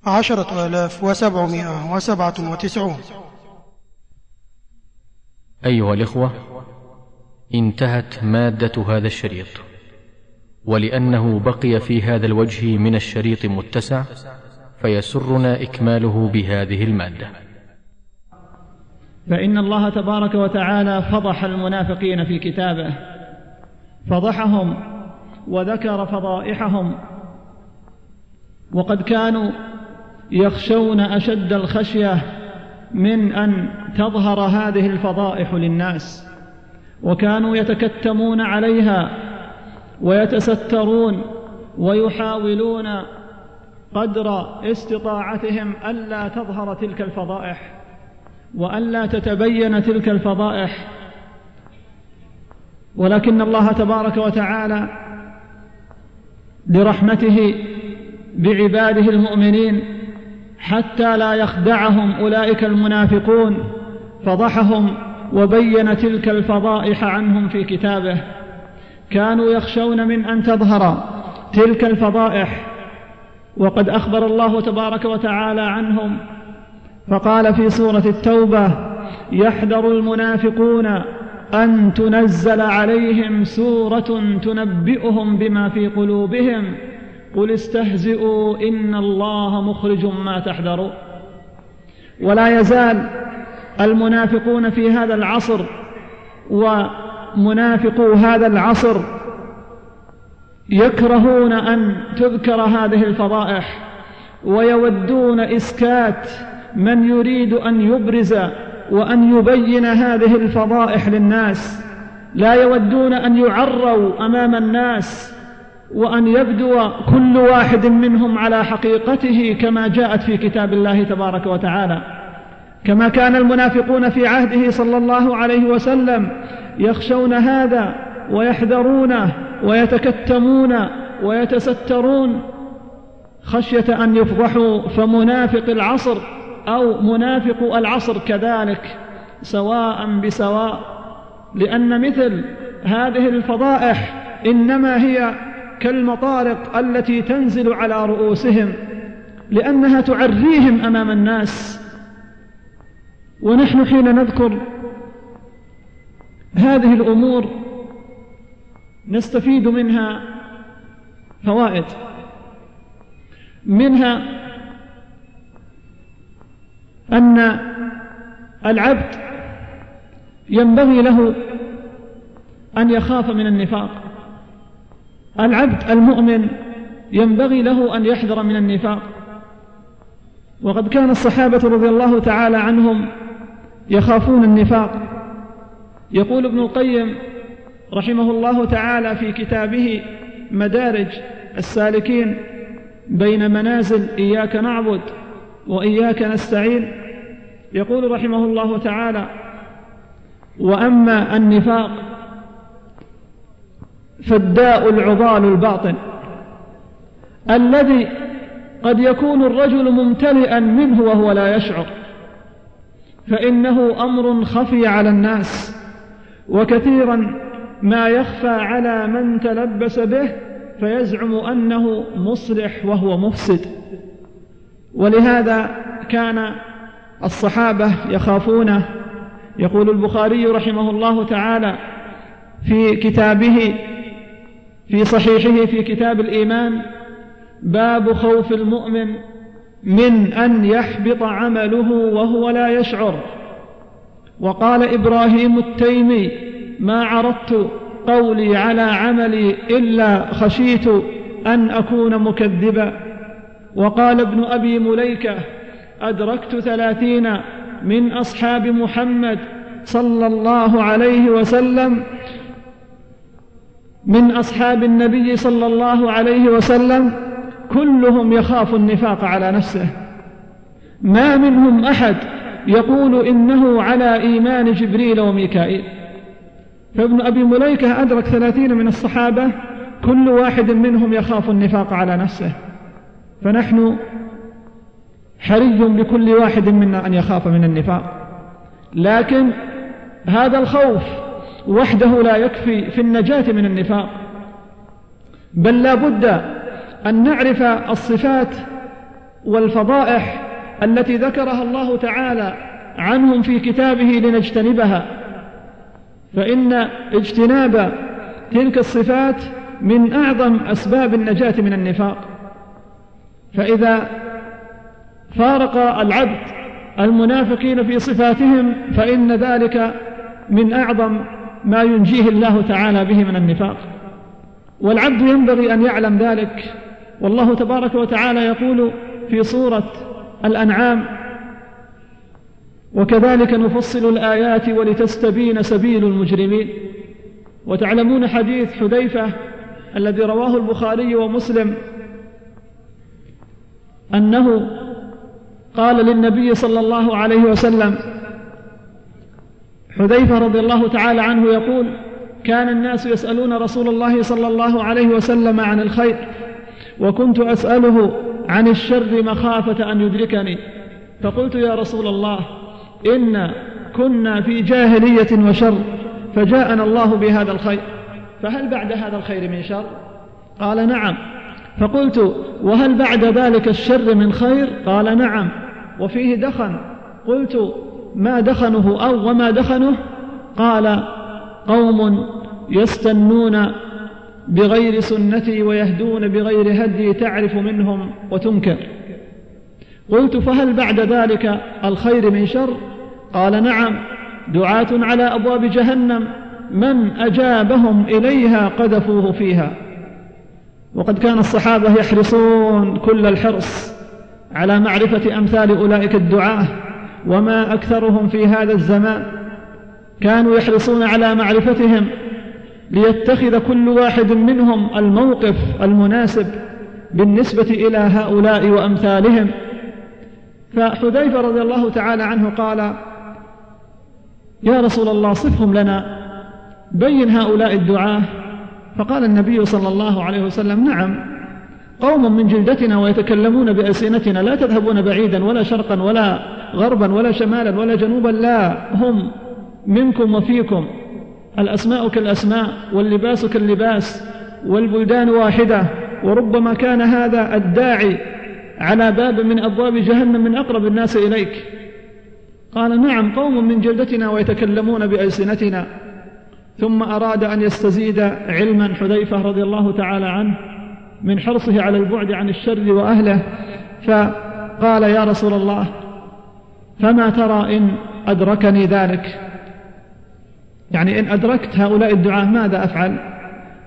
عشرة آلاف وسبعمائة وسبعة وتسعون. أيها الإخوة انتهت مادة هذا الشريط ولأنه بقي في هذا الوجه من الشريط متسع فيسرنا إكماله بهذه المادة. فإن الله تبارك وتعالى فضح المنافقين في كتابه فضحهم وذكر فضائحهم وقد كانوا يخشون أشد الخشية من أن تظهر هذه الفضائح للناس وكانوا يتكتمون عليها ويتسترون ويحاولون قدر استطاعتهم ألا تظهر تلك الفضائح وألا تتبين تلك الفضائح ولكن الله تبارك وتعالى لرحمته بعباده المؤمنين حتى لا يخدعهم أولئك المنافقون فضحهم وبين تلك الفضائح عنهم في كتابه. كانوا يخشون من أن تظهر تلك الفضائح وقد أخبر الله تبارك وتعالى عنهم. فقال في سورة التوبة يحذر المنافقون أن تنزل عليهم سورة تنبئهم بما في قلوبهم. قل استهزئوا إن الله مخرج ما تحذروا ولا يزال المنافقون في هذا العصر ومنافقو هذا العصر يكرهون أن تذكر هذه الفضائح ويودون إسكات من يريد أن يبرز وأن يبين هذه الفضائح للناس. لا يودون أن يعروا أمام الناس وأن يبدو كل واحد منهم على حقيقته كما جاءت في كتاب الله تبارك وتعالى. كما كان المنافقون في عهده صلى الله عليه وسلم يخشون هذا ويحذرونه ويتكتمون ويتسترون. خشية أن يفضحوا فمنافق العصر أو منافق العصر كذلك سواء بسواء لأن مثل هذه الفضائح إنما هي كالمطارق التي تنزل على رؤوسهم لأنها تعريهم أمام الناس. ونحن حين نذكر هذه الأمور نستفيد منها فوائد منها أن العبد ينبغي له أن يخاف من النفاق. العبد المؤمن ينبغي له أن يحذر من النفاق. وقد كان الصحابة رضي الله تعالى عنهم يخافون النفاق. يقول ابن القيم رحمه الله تعالى في كتابه مدارج السالكين بين منازل إياك نعبد وإياك نستعين. يقول رحمه الله تعالى وأما النفاق فالداء العضال الباطن الذي قد يكون الرجل ممتلئا منه وهو لا يشعر فإنه أمر خفي على الناس وكثيرا ما يخفى على من تلبس به فيزعم أنه مصلح وهو مفسد. ولهذا كان الصحابة يخافونه يقول البخاري رحمه الله تعالى في كتابه في صحيحه في كتاب الإيمان باب خوف المؤمن من أن يحبط عمله وهو لا يشعر. وقال إبراهيم التيمي ما عرضت قولي على عملي إلا خشيت أن أكون مكذبا. وقال ابن أبي مليكة أدركت ثلاثين من أصحاب محمد صلى الله عليه وسلم من أصحاب النبي صلى الله عليه وسلم كلهم يخاف النفاق على نفسه. ما منهم أحد يقول إنه على إيمان جبريل وميكائيل. فابن أبي مليكة أدرك ثلاثين من الصحابة كل واحد منهم يخاف النفاق على نفسه. فنحن حري بكل واحد منا أن يخاف من النفاق. لكن هذا الخوف وحده لا يكفي في النجاة من النفاق. بل لا بد أن نعرف الصفات والفضائح التي ذكرها الله تعالى عنهم في كتابه لنجتنبها. فإن اجتناب تلك الصفات من أعظم أسباب النجاة من النفاق. فإذا فارق العبد المنافقين في صفاتهم فإن ذلك من أعظم ما ينجيه الله تعالى به من النفاق. والعبد ينبغي أن يعلم ذلك. والله تبارك وتعالى يقول في صورة الأنعام وكذلك نفصل الآيات ولتستبين سبيل المجرمين. وتعلمون حديث حذيفة الذي رواه البخاري ومسلم أنه قال للنبي صلى الله عليه وسلم حذيفة رضي الله تعالى عنه يقول كان الناس يسألون رسول الله صلى الله عليه وسلم عن الخير وكنت أسأله عن الشر مخافة أن يدركني فقلت يا رسول الله إن كنا في جاهلية وشر فجاءنا الله بهذا الخير فهل بعد هذا الخير من شر؟ قال نعم. فقلت وهل بعد ذلك الشر من خير؟ قال نعم. وفيه دخن. قلت ما دخنه أو وما دخنه؟ قال قوم يستنون بغير سنتي ويهدون بغير هدي تعرف منهم وتنكر. قلت فهل بعد ذلك الخير من شر؟ قال نعم. دعاة على أبواب جهنم من أجابهم إليها قذفوه فيها. وقد كان الصحابة يحرصون كل الحرص على معرفة أمثال أولئك الدعاة وما أكثرهم في هذا الزمان. كانوا يحرصون على معرفتهم ليتخذ كل واحد منهم الموقف المناسب بالنسبة إلى هؤلاء وأمثالهم. فحذيفة رضي الله تعالى عنه قال يا رسول الله صفهم لنا بين هؤلاء الدعاة فقال النبي صلى الله عليه وسلم نعم قوم من جلدتنا ويتكلمون بألسنتنا لا تذهبون بعيدا ولا شرقا ولا غربا ولا شمالا ولا جنوبا لا هم منكم وفيكم الأسماء كالأسماء واللباس كاللباس والبلدان واحدة وربما كان هذا الداعي على باب من أبواب جهنم من أقرب الناس إليك قال نعم قوم من جلدتنا ويتكلمون بألسنتنا ثم أراد أن يستزيد علما حذيفة رضي الله تعالى عنه من حرصه على البعد عن الشر وأهله فقال يا رسول الله فما ترى إن أدركني ذلك؟ يعني إن أدركت هؤلاء الدعاة ماذا أفعل؟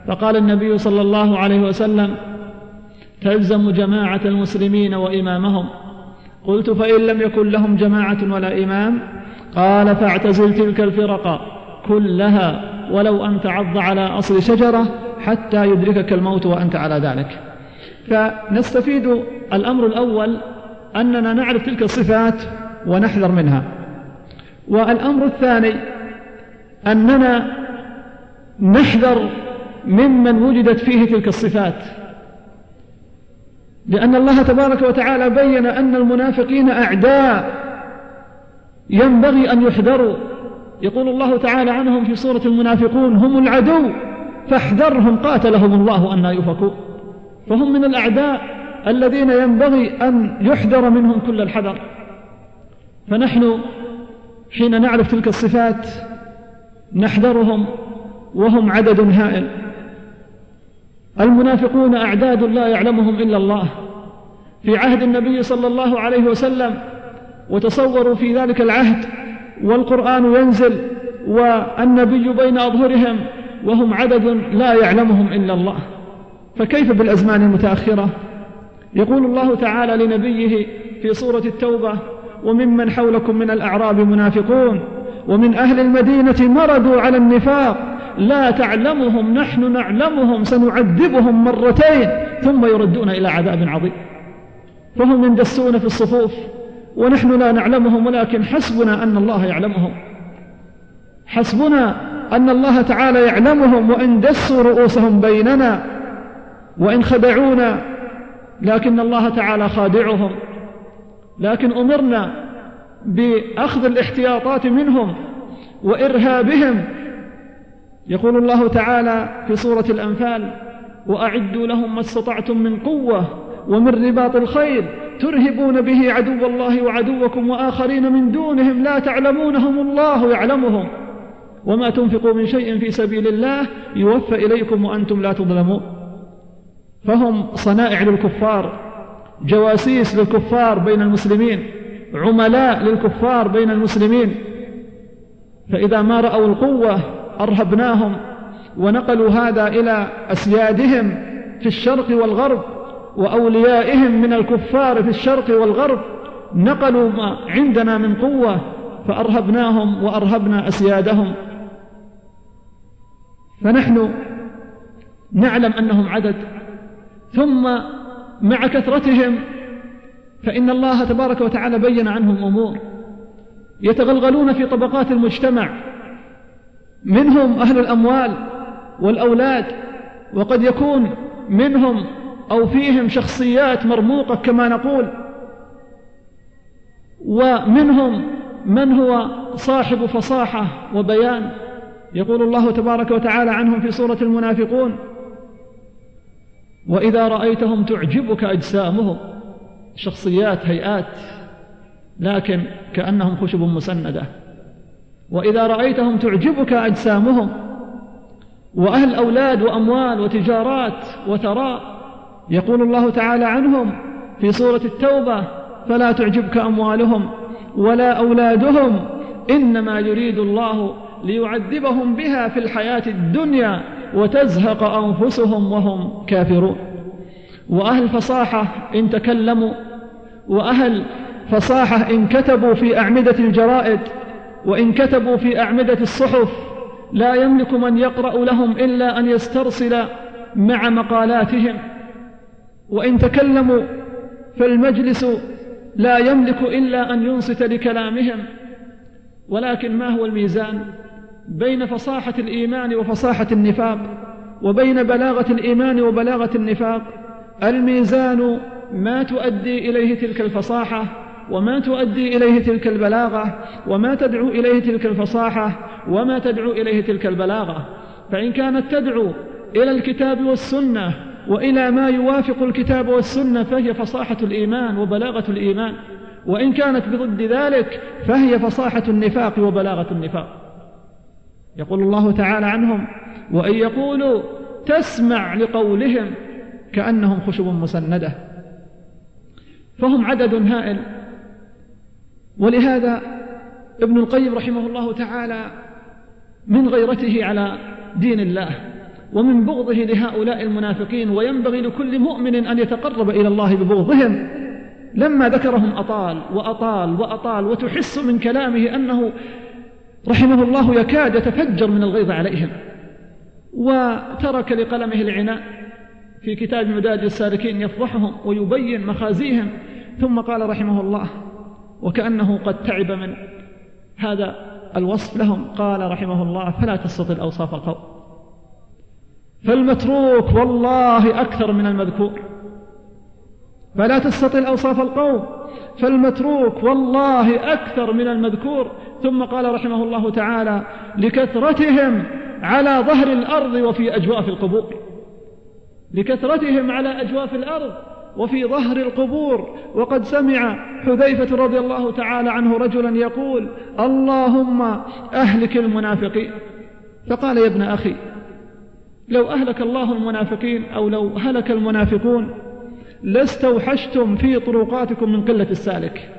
فقال النبي صلى الله عليه وسلم تلزم جماعة المسلمين وإمامهم. قلت فإن لم يكن لهم جماعة ولا إمام؟ قال فاعتزل تلك الفرق كلها. ولو أن تعض على أصل شجرة حتى يدركك الموت وأنت على ذلك. فنستفيد الأمر الأول أننا نعرف تلك الصفات ونحذر منها. والأمر الثاني أننا نحذر ممن وجدت فيه تلك الصفات. لأن الله تبارك وتعالى بين أن المنافقين أعداء. ينبغي أن يحذروا يقول الله تعالى عنهم في سورة المنافقون هم العدو فاحذرهم قاتلهم الله أن يفكوا فهم من الأعداء الذين ينبغي أن يحذر منهم كل الحذر. فنحن حين نعرف تلك الصفات نحذرهم وهم عدد هائل. المنافقون أعداد لا يعلمهم إلا الله. في عهد النبي صلى الله عليه وسلم وتصوروا في ذلك العهد والقرآن ينزل والنبي بين أظهرهم وهم عدد لا يعلمهم إلا الله. فكيف بالأزمان المتأخرة؟ يقول الله تعالى لنبيه في سورة التوبة وممن حولكم من الأعراب منافقون ومن أهل المدينة مردوا على النفاق لا تعلمهم نحن نعلمهم سنعذبهم مرتين ثم يردون إلى عذاب عظيم. فهم يندسون في الصفوف ونحن لا نعلمهم ولكن حسبنا أن الله يعلمهم. حسبنا أن الله تعالى يعلمهم وإن دسوا رؤوسهم بيننا وإن خدعونا لكن الله تعالى خادعهم. لكن أمرنا بأخذ الاحتياطات منهم وإرهابهم. يقول الله تعالى في سورة الأنفال وأعدوا لهم ما استطعتم من قوة ومن رباط الخيل ترهبون به عدو الله وعدوكم وآخرين من دونهم لا تعلمونهم الله يعلمهم. وما تنفقوا من شيء في سبيل الله يوفى إليكم وأنتم لا تظلمون. فهم صنائع للكفار جواسيس للكفار بين المسلمين عملاء للكفار بين المسلمين. فإذا ما رأوا القوة أرهبناهم ونقلوا هذا إلى أسيادهم في الشرق والغرب. وأوليائهم من الكفار في الشرق والغرب نقلوا ما عندنا من قوة فأرهبناهم وأرهبنا أسيادهم. فنحن نعلم أنهم عدد. ثم مع كثرتهم فإن الله تبارك وتعالى بين عنهم أمور. يتغلغلون في طبقات المجتمع. منهم أهل الأموال والأولاد. وقد يكون منهم أو فيهم شخصيات مرموقة كما نقول. ومنهم من هو صاحب فصاحة وبيان. يقول الله تبارك وتعالى عنهم في سورة المنافقون وإذا رأيتهم تعجبك أجسامهم. شخصيات هيئات لكن كأنهم خشب مسندة. وإذا رأيتهم تعجبك أجسامهم. وأهل أولاد وأموال وتجارات وثراء. يقول الله تعالى عنهم في سورة التوبة فلا تعجبك أموالهم ولا أولادهم إنما يريد الله ليعذبهم بها في الحياة الدنيا وتزهق أنفسهم وهم كافرون. وأهل فصاحة إن تكلموا وأهل فصاحة إن كتبوا في أعمدة الجرائد وإن كتبوا في أعمدة الصحف لا يملك من يقرأ لهم إلا أن يسترسل مع مقالاتهم. وإن تكلموا فالمجلس لا يملك إلا أن ينصت لكلامهم ولكن ما هو الميزان؟ بين فصاحة الإيمان وفصاحة النفاق وبين بلاغة الإيمان وبلاغة النفاق. الميزان ما تؤدي إليه تلك الفصاحة وما تؤدي إليه تلك البلاغة وما تدعو إليه تلك الفصاحة وما تدعو إليه تلك البلاغة. فإن كانت تدعو إلى الكتاب والسنة وإلى ما يوافق الكتاب والسنة فهي فصاحة الإيمان وبلاغة الإيمان. وإن كانت بضد ذلك فهي فصاحة النفاق وبلاغة النفاق. يقول الله تعالى عنهم وإن يقولوا تسمع لقولهم كأنهم خشب مسندة. فهم عدد هائل. ولهذا ابن القيم رحمه الله تعالى من غيرته على دين الله. ومن بغضه لهؤلاء المنافقين وينبغي لكل مؤمن أن يتقرب إلى الله ببغضهم. لما ذكرهم أطال وأطال وأطال وتحس من كلامه أنه رحمه الله يكاد يتفجر من الغيظ عليهم. وترك لقلمه العناء في كتاب مداد السالكين يفضحهم ويبين مخازيهم. ثم قال رحمه الله وكأنه قد تعب من هذا الوصف لهم قال رحمه الله فلا تستطل أوصاف القوم فالمتروك والله أكثر من المذكور. فلا تستطل أوصاف القوم. فالمتروك والله أكثر من المذكور. ثم قال رحمه الله تعالى لكثرتهم على ظهر الأرض وفي أجواف القبور. لكثرتهم على أجواف الأرض وفي ظهر القبور. وقد سمع حذيفة رضي الله تعالى عنه رجلا يقول اللهم أهلك المنافقين. فقال يا ابن أخي لو أهلك الله المنافقين أو لو هلك المنافقون لاستوحشتم في طرقاتكم من قلة السالك.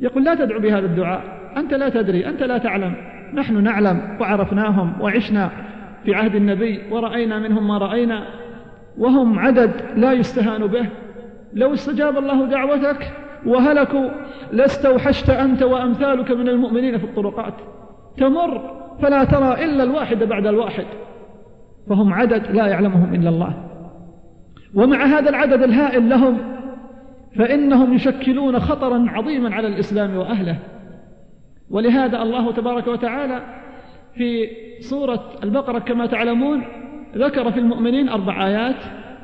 يقول لا تدعو بهذا الدعاء. أنت لا تدري أنت لا تعلم. نحن نعلم وعرفناهم وعشنا في عهد النبي ورأينا منهم ما رأينا. وهم عدد لا يستهان به. لو استجاب الله دعوتك وهلكوا لاستوحشت أنت وأمثالك من المؤمنين في الطرقات. تمر فلا ترى إلا الواحد بعد الواحد. فهم عدد لا يعلمهم إلا الله. ومع هذا العدد الهائل لهم فإنهم يشكلون خطرا عظيما على الإسلام وأهله. ولهذا الله تبارك وتعالى في سورة البقرة كما تعلمون ذكر في المؤمنين أربع آيات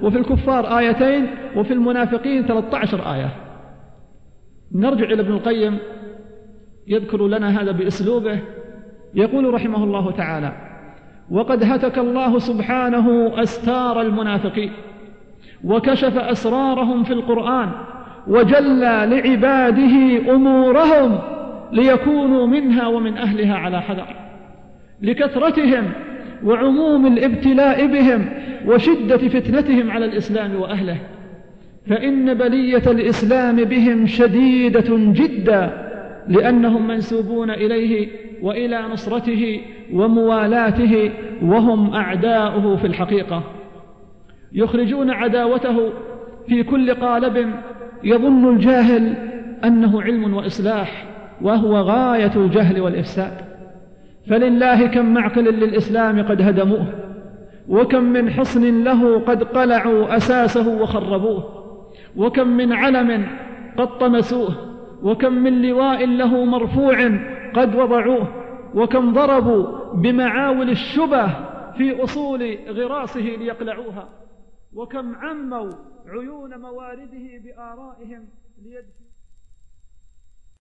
وفي الكفار آيتين وفي المنافقين 13 آية. نرجع إلى ابن القيم يذكر لنا هذا بأسلوبه. يقول رحمه الله تعالى وقد هتك الله سبحانه أستار المنافقين وكشف أسرارهم في القرآن وجلى لعباده أمورهم ليكونوا منها ومن أهلها على حذر لكثرتهم وعموم الابتلاء بهم وشدة فتنتهم على الإسلام وأهله فإن بلية الإسلام بهم شديدة جدا. لأنهم منسوبون إليه وإلى نصرته وموالاته وهم أعداؤه في الحقيقة. يخرجون عداوته في كل قالب يظن الجاهل أنه علم وإصلاح وهو غاية الجهل والإفساد. فلله كم معقل للإسلام قد هدموه وكم من حصن له قد قلعوا أساسه وخربوه وكم من علم قد طمسوه وكم من لواء له مرفوع قد وضعوه وكم ضربوا بمعاول الشبه في أصول غراسه ليقلعوها وكم عموا عيون موارده بآرائهم ليدفعوا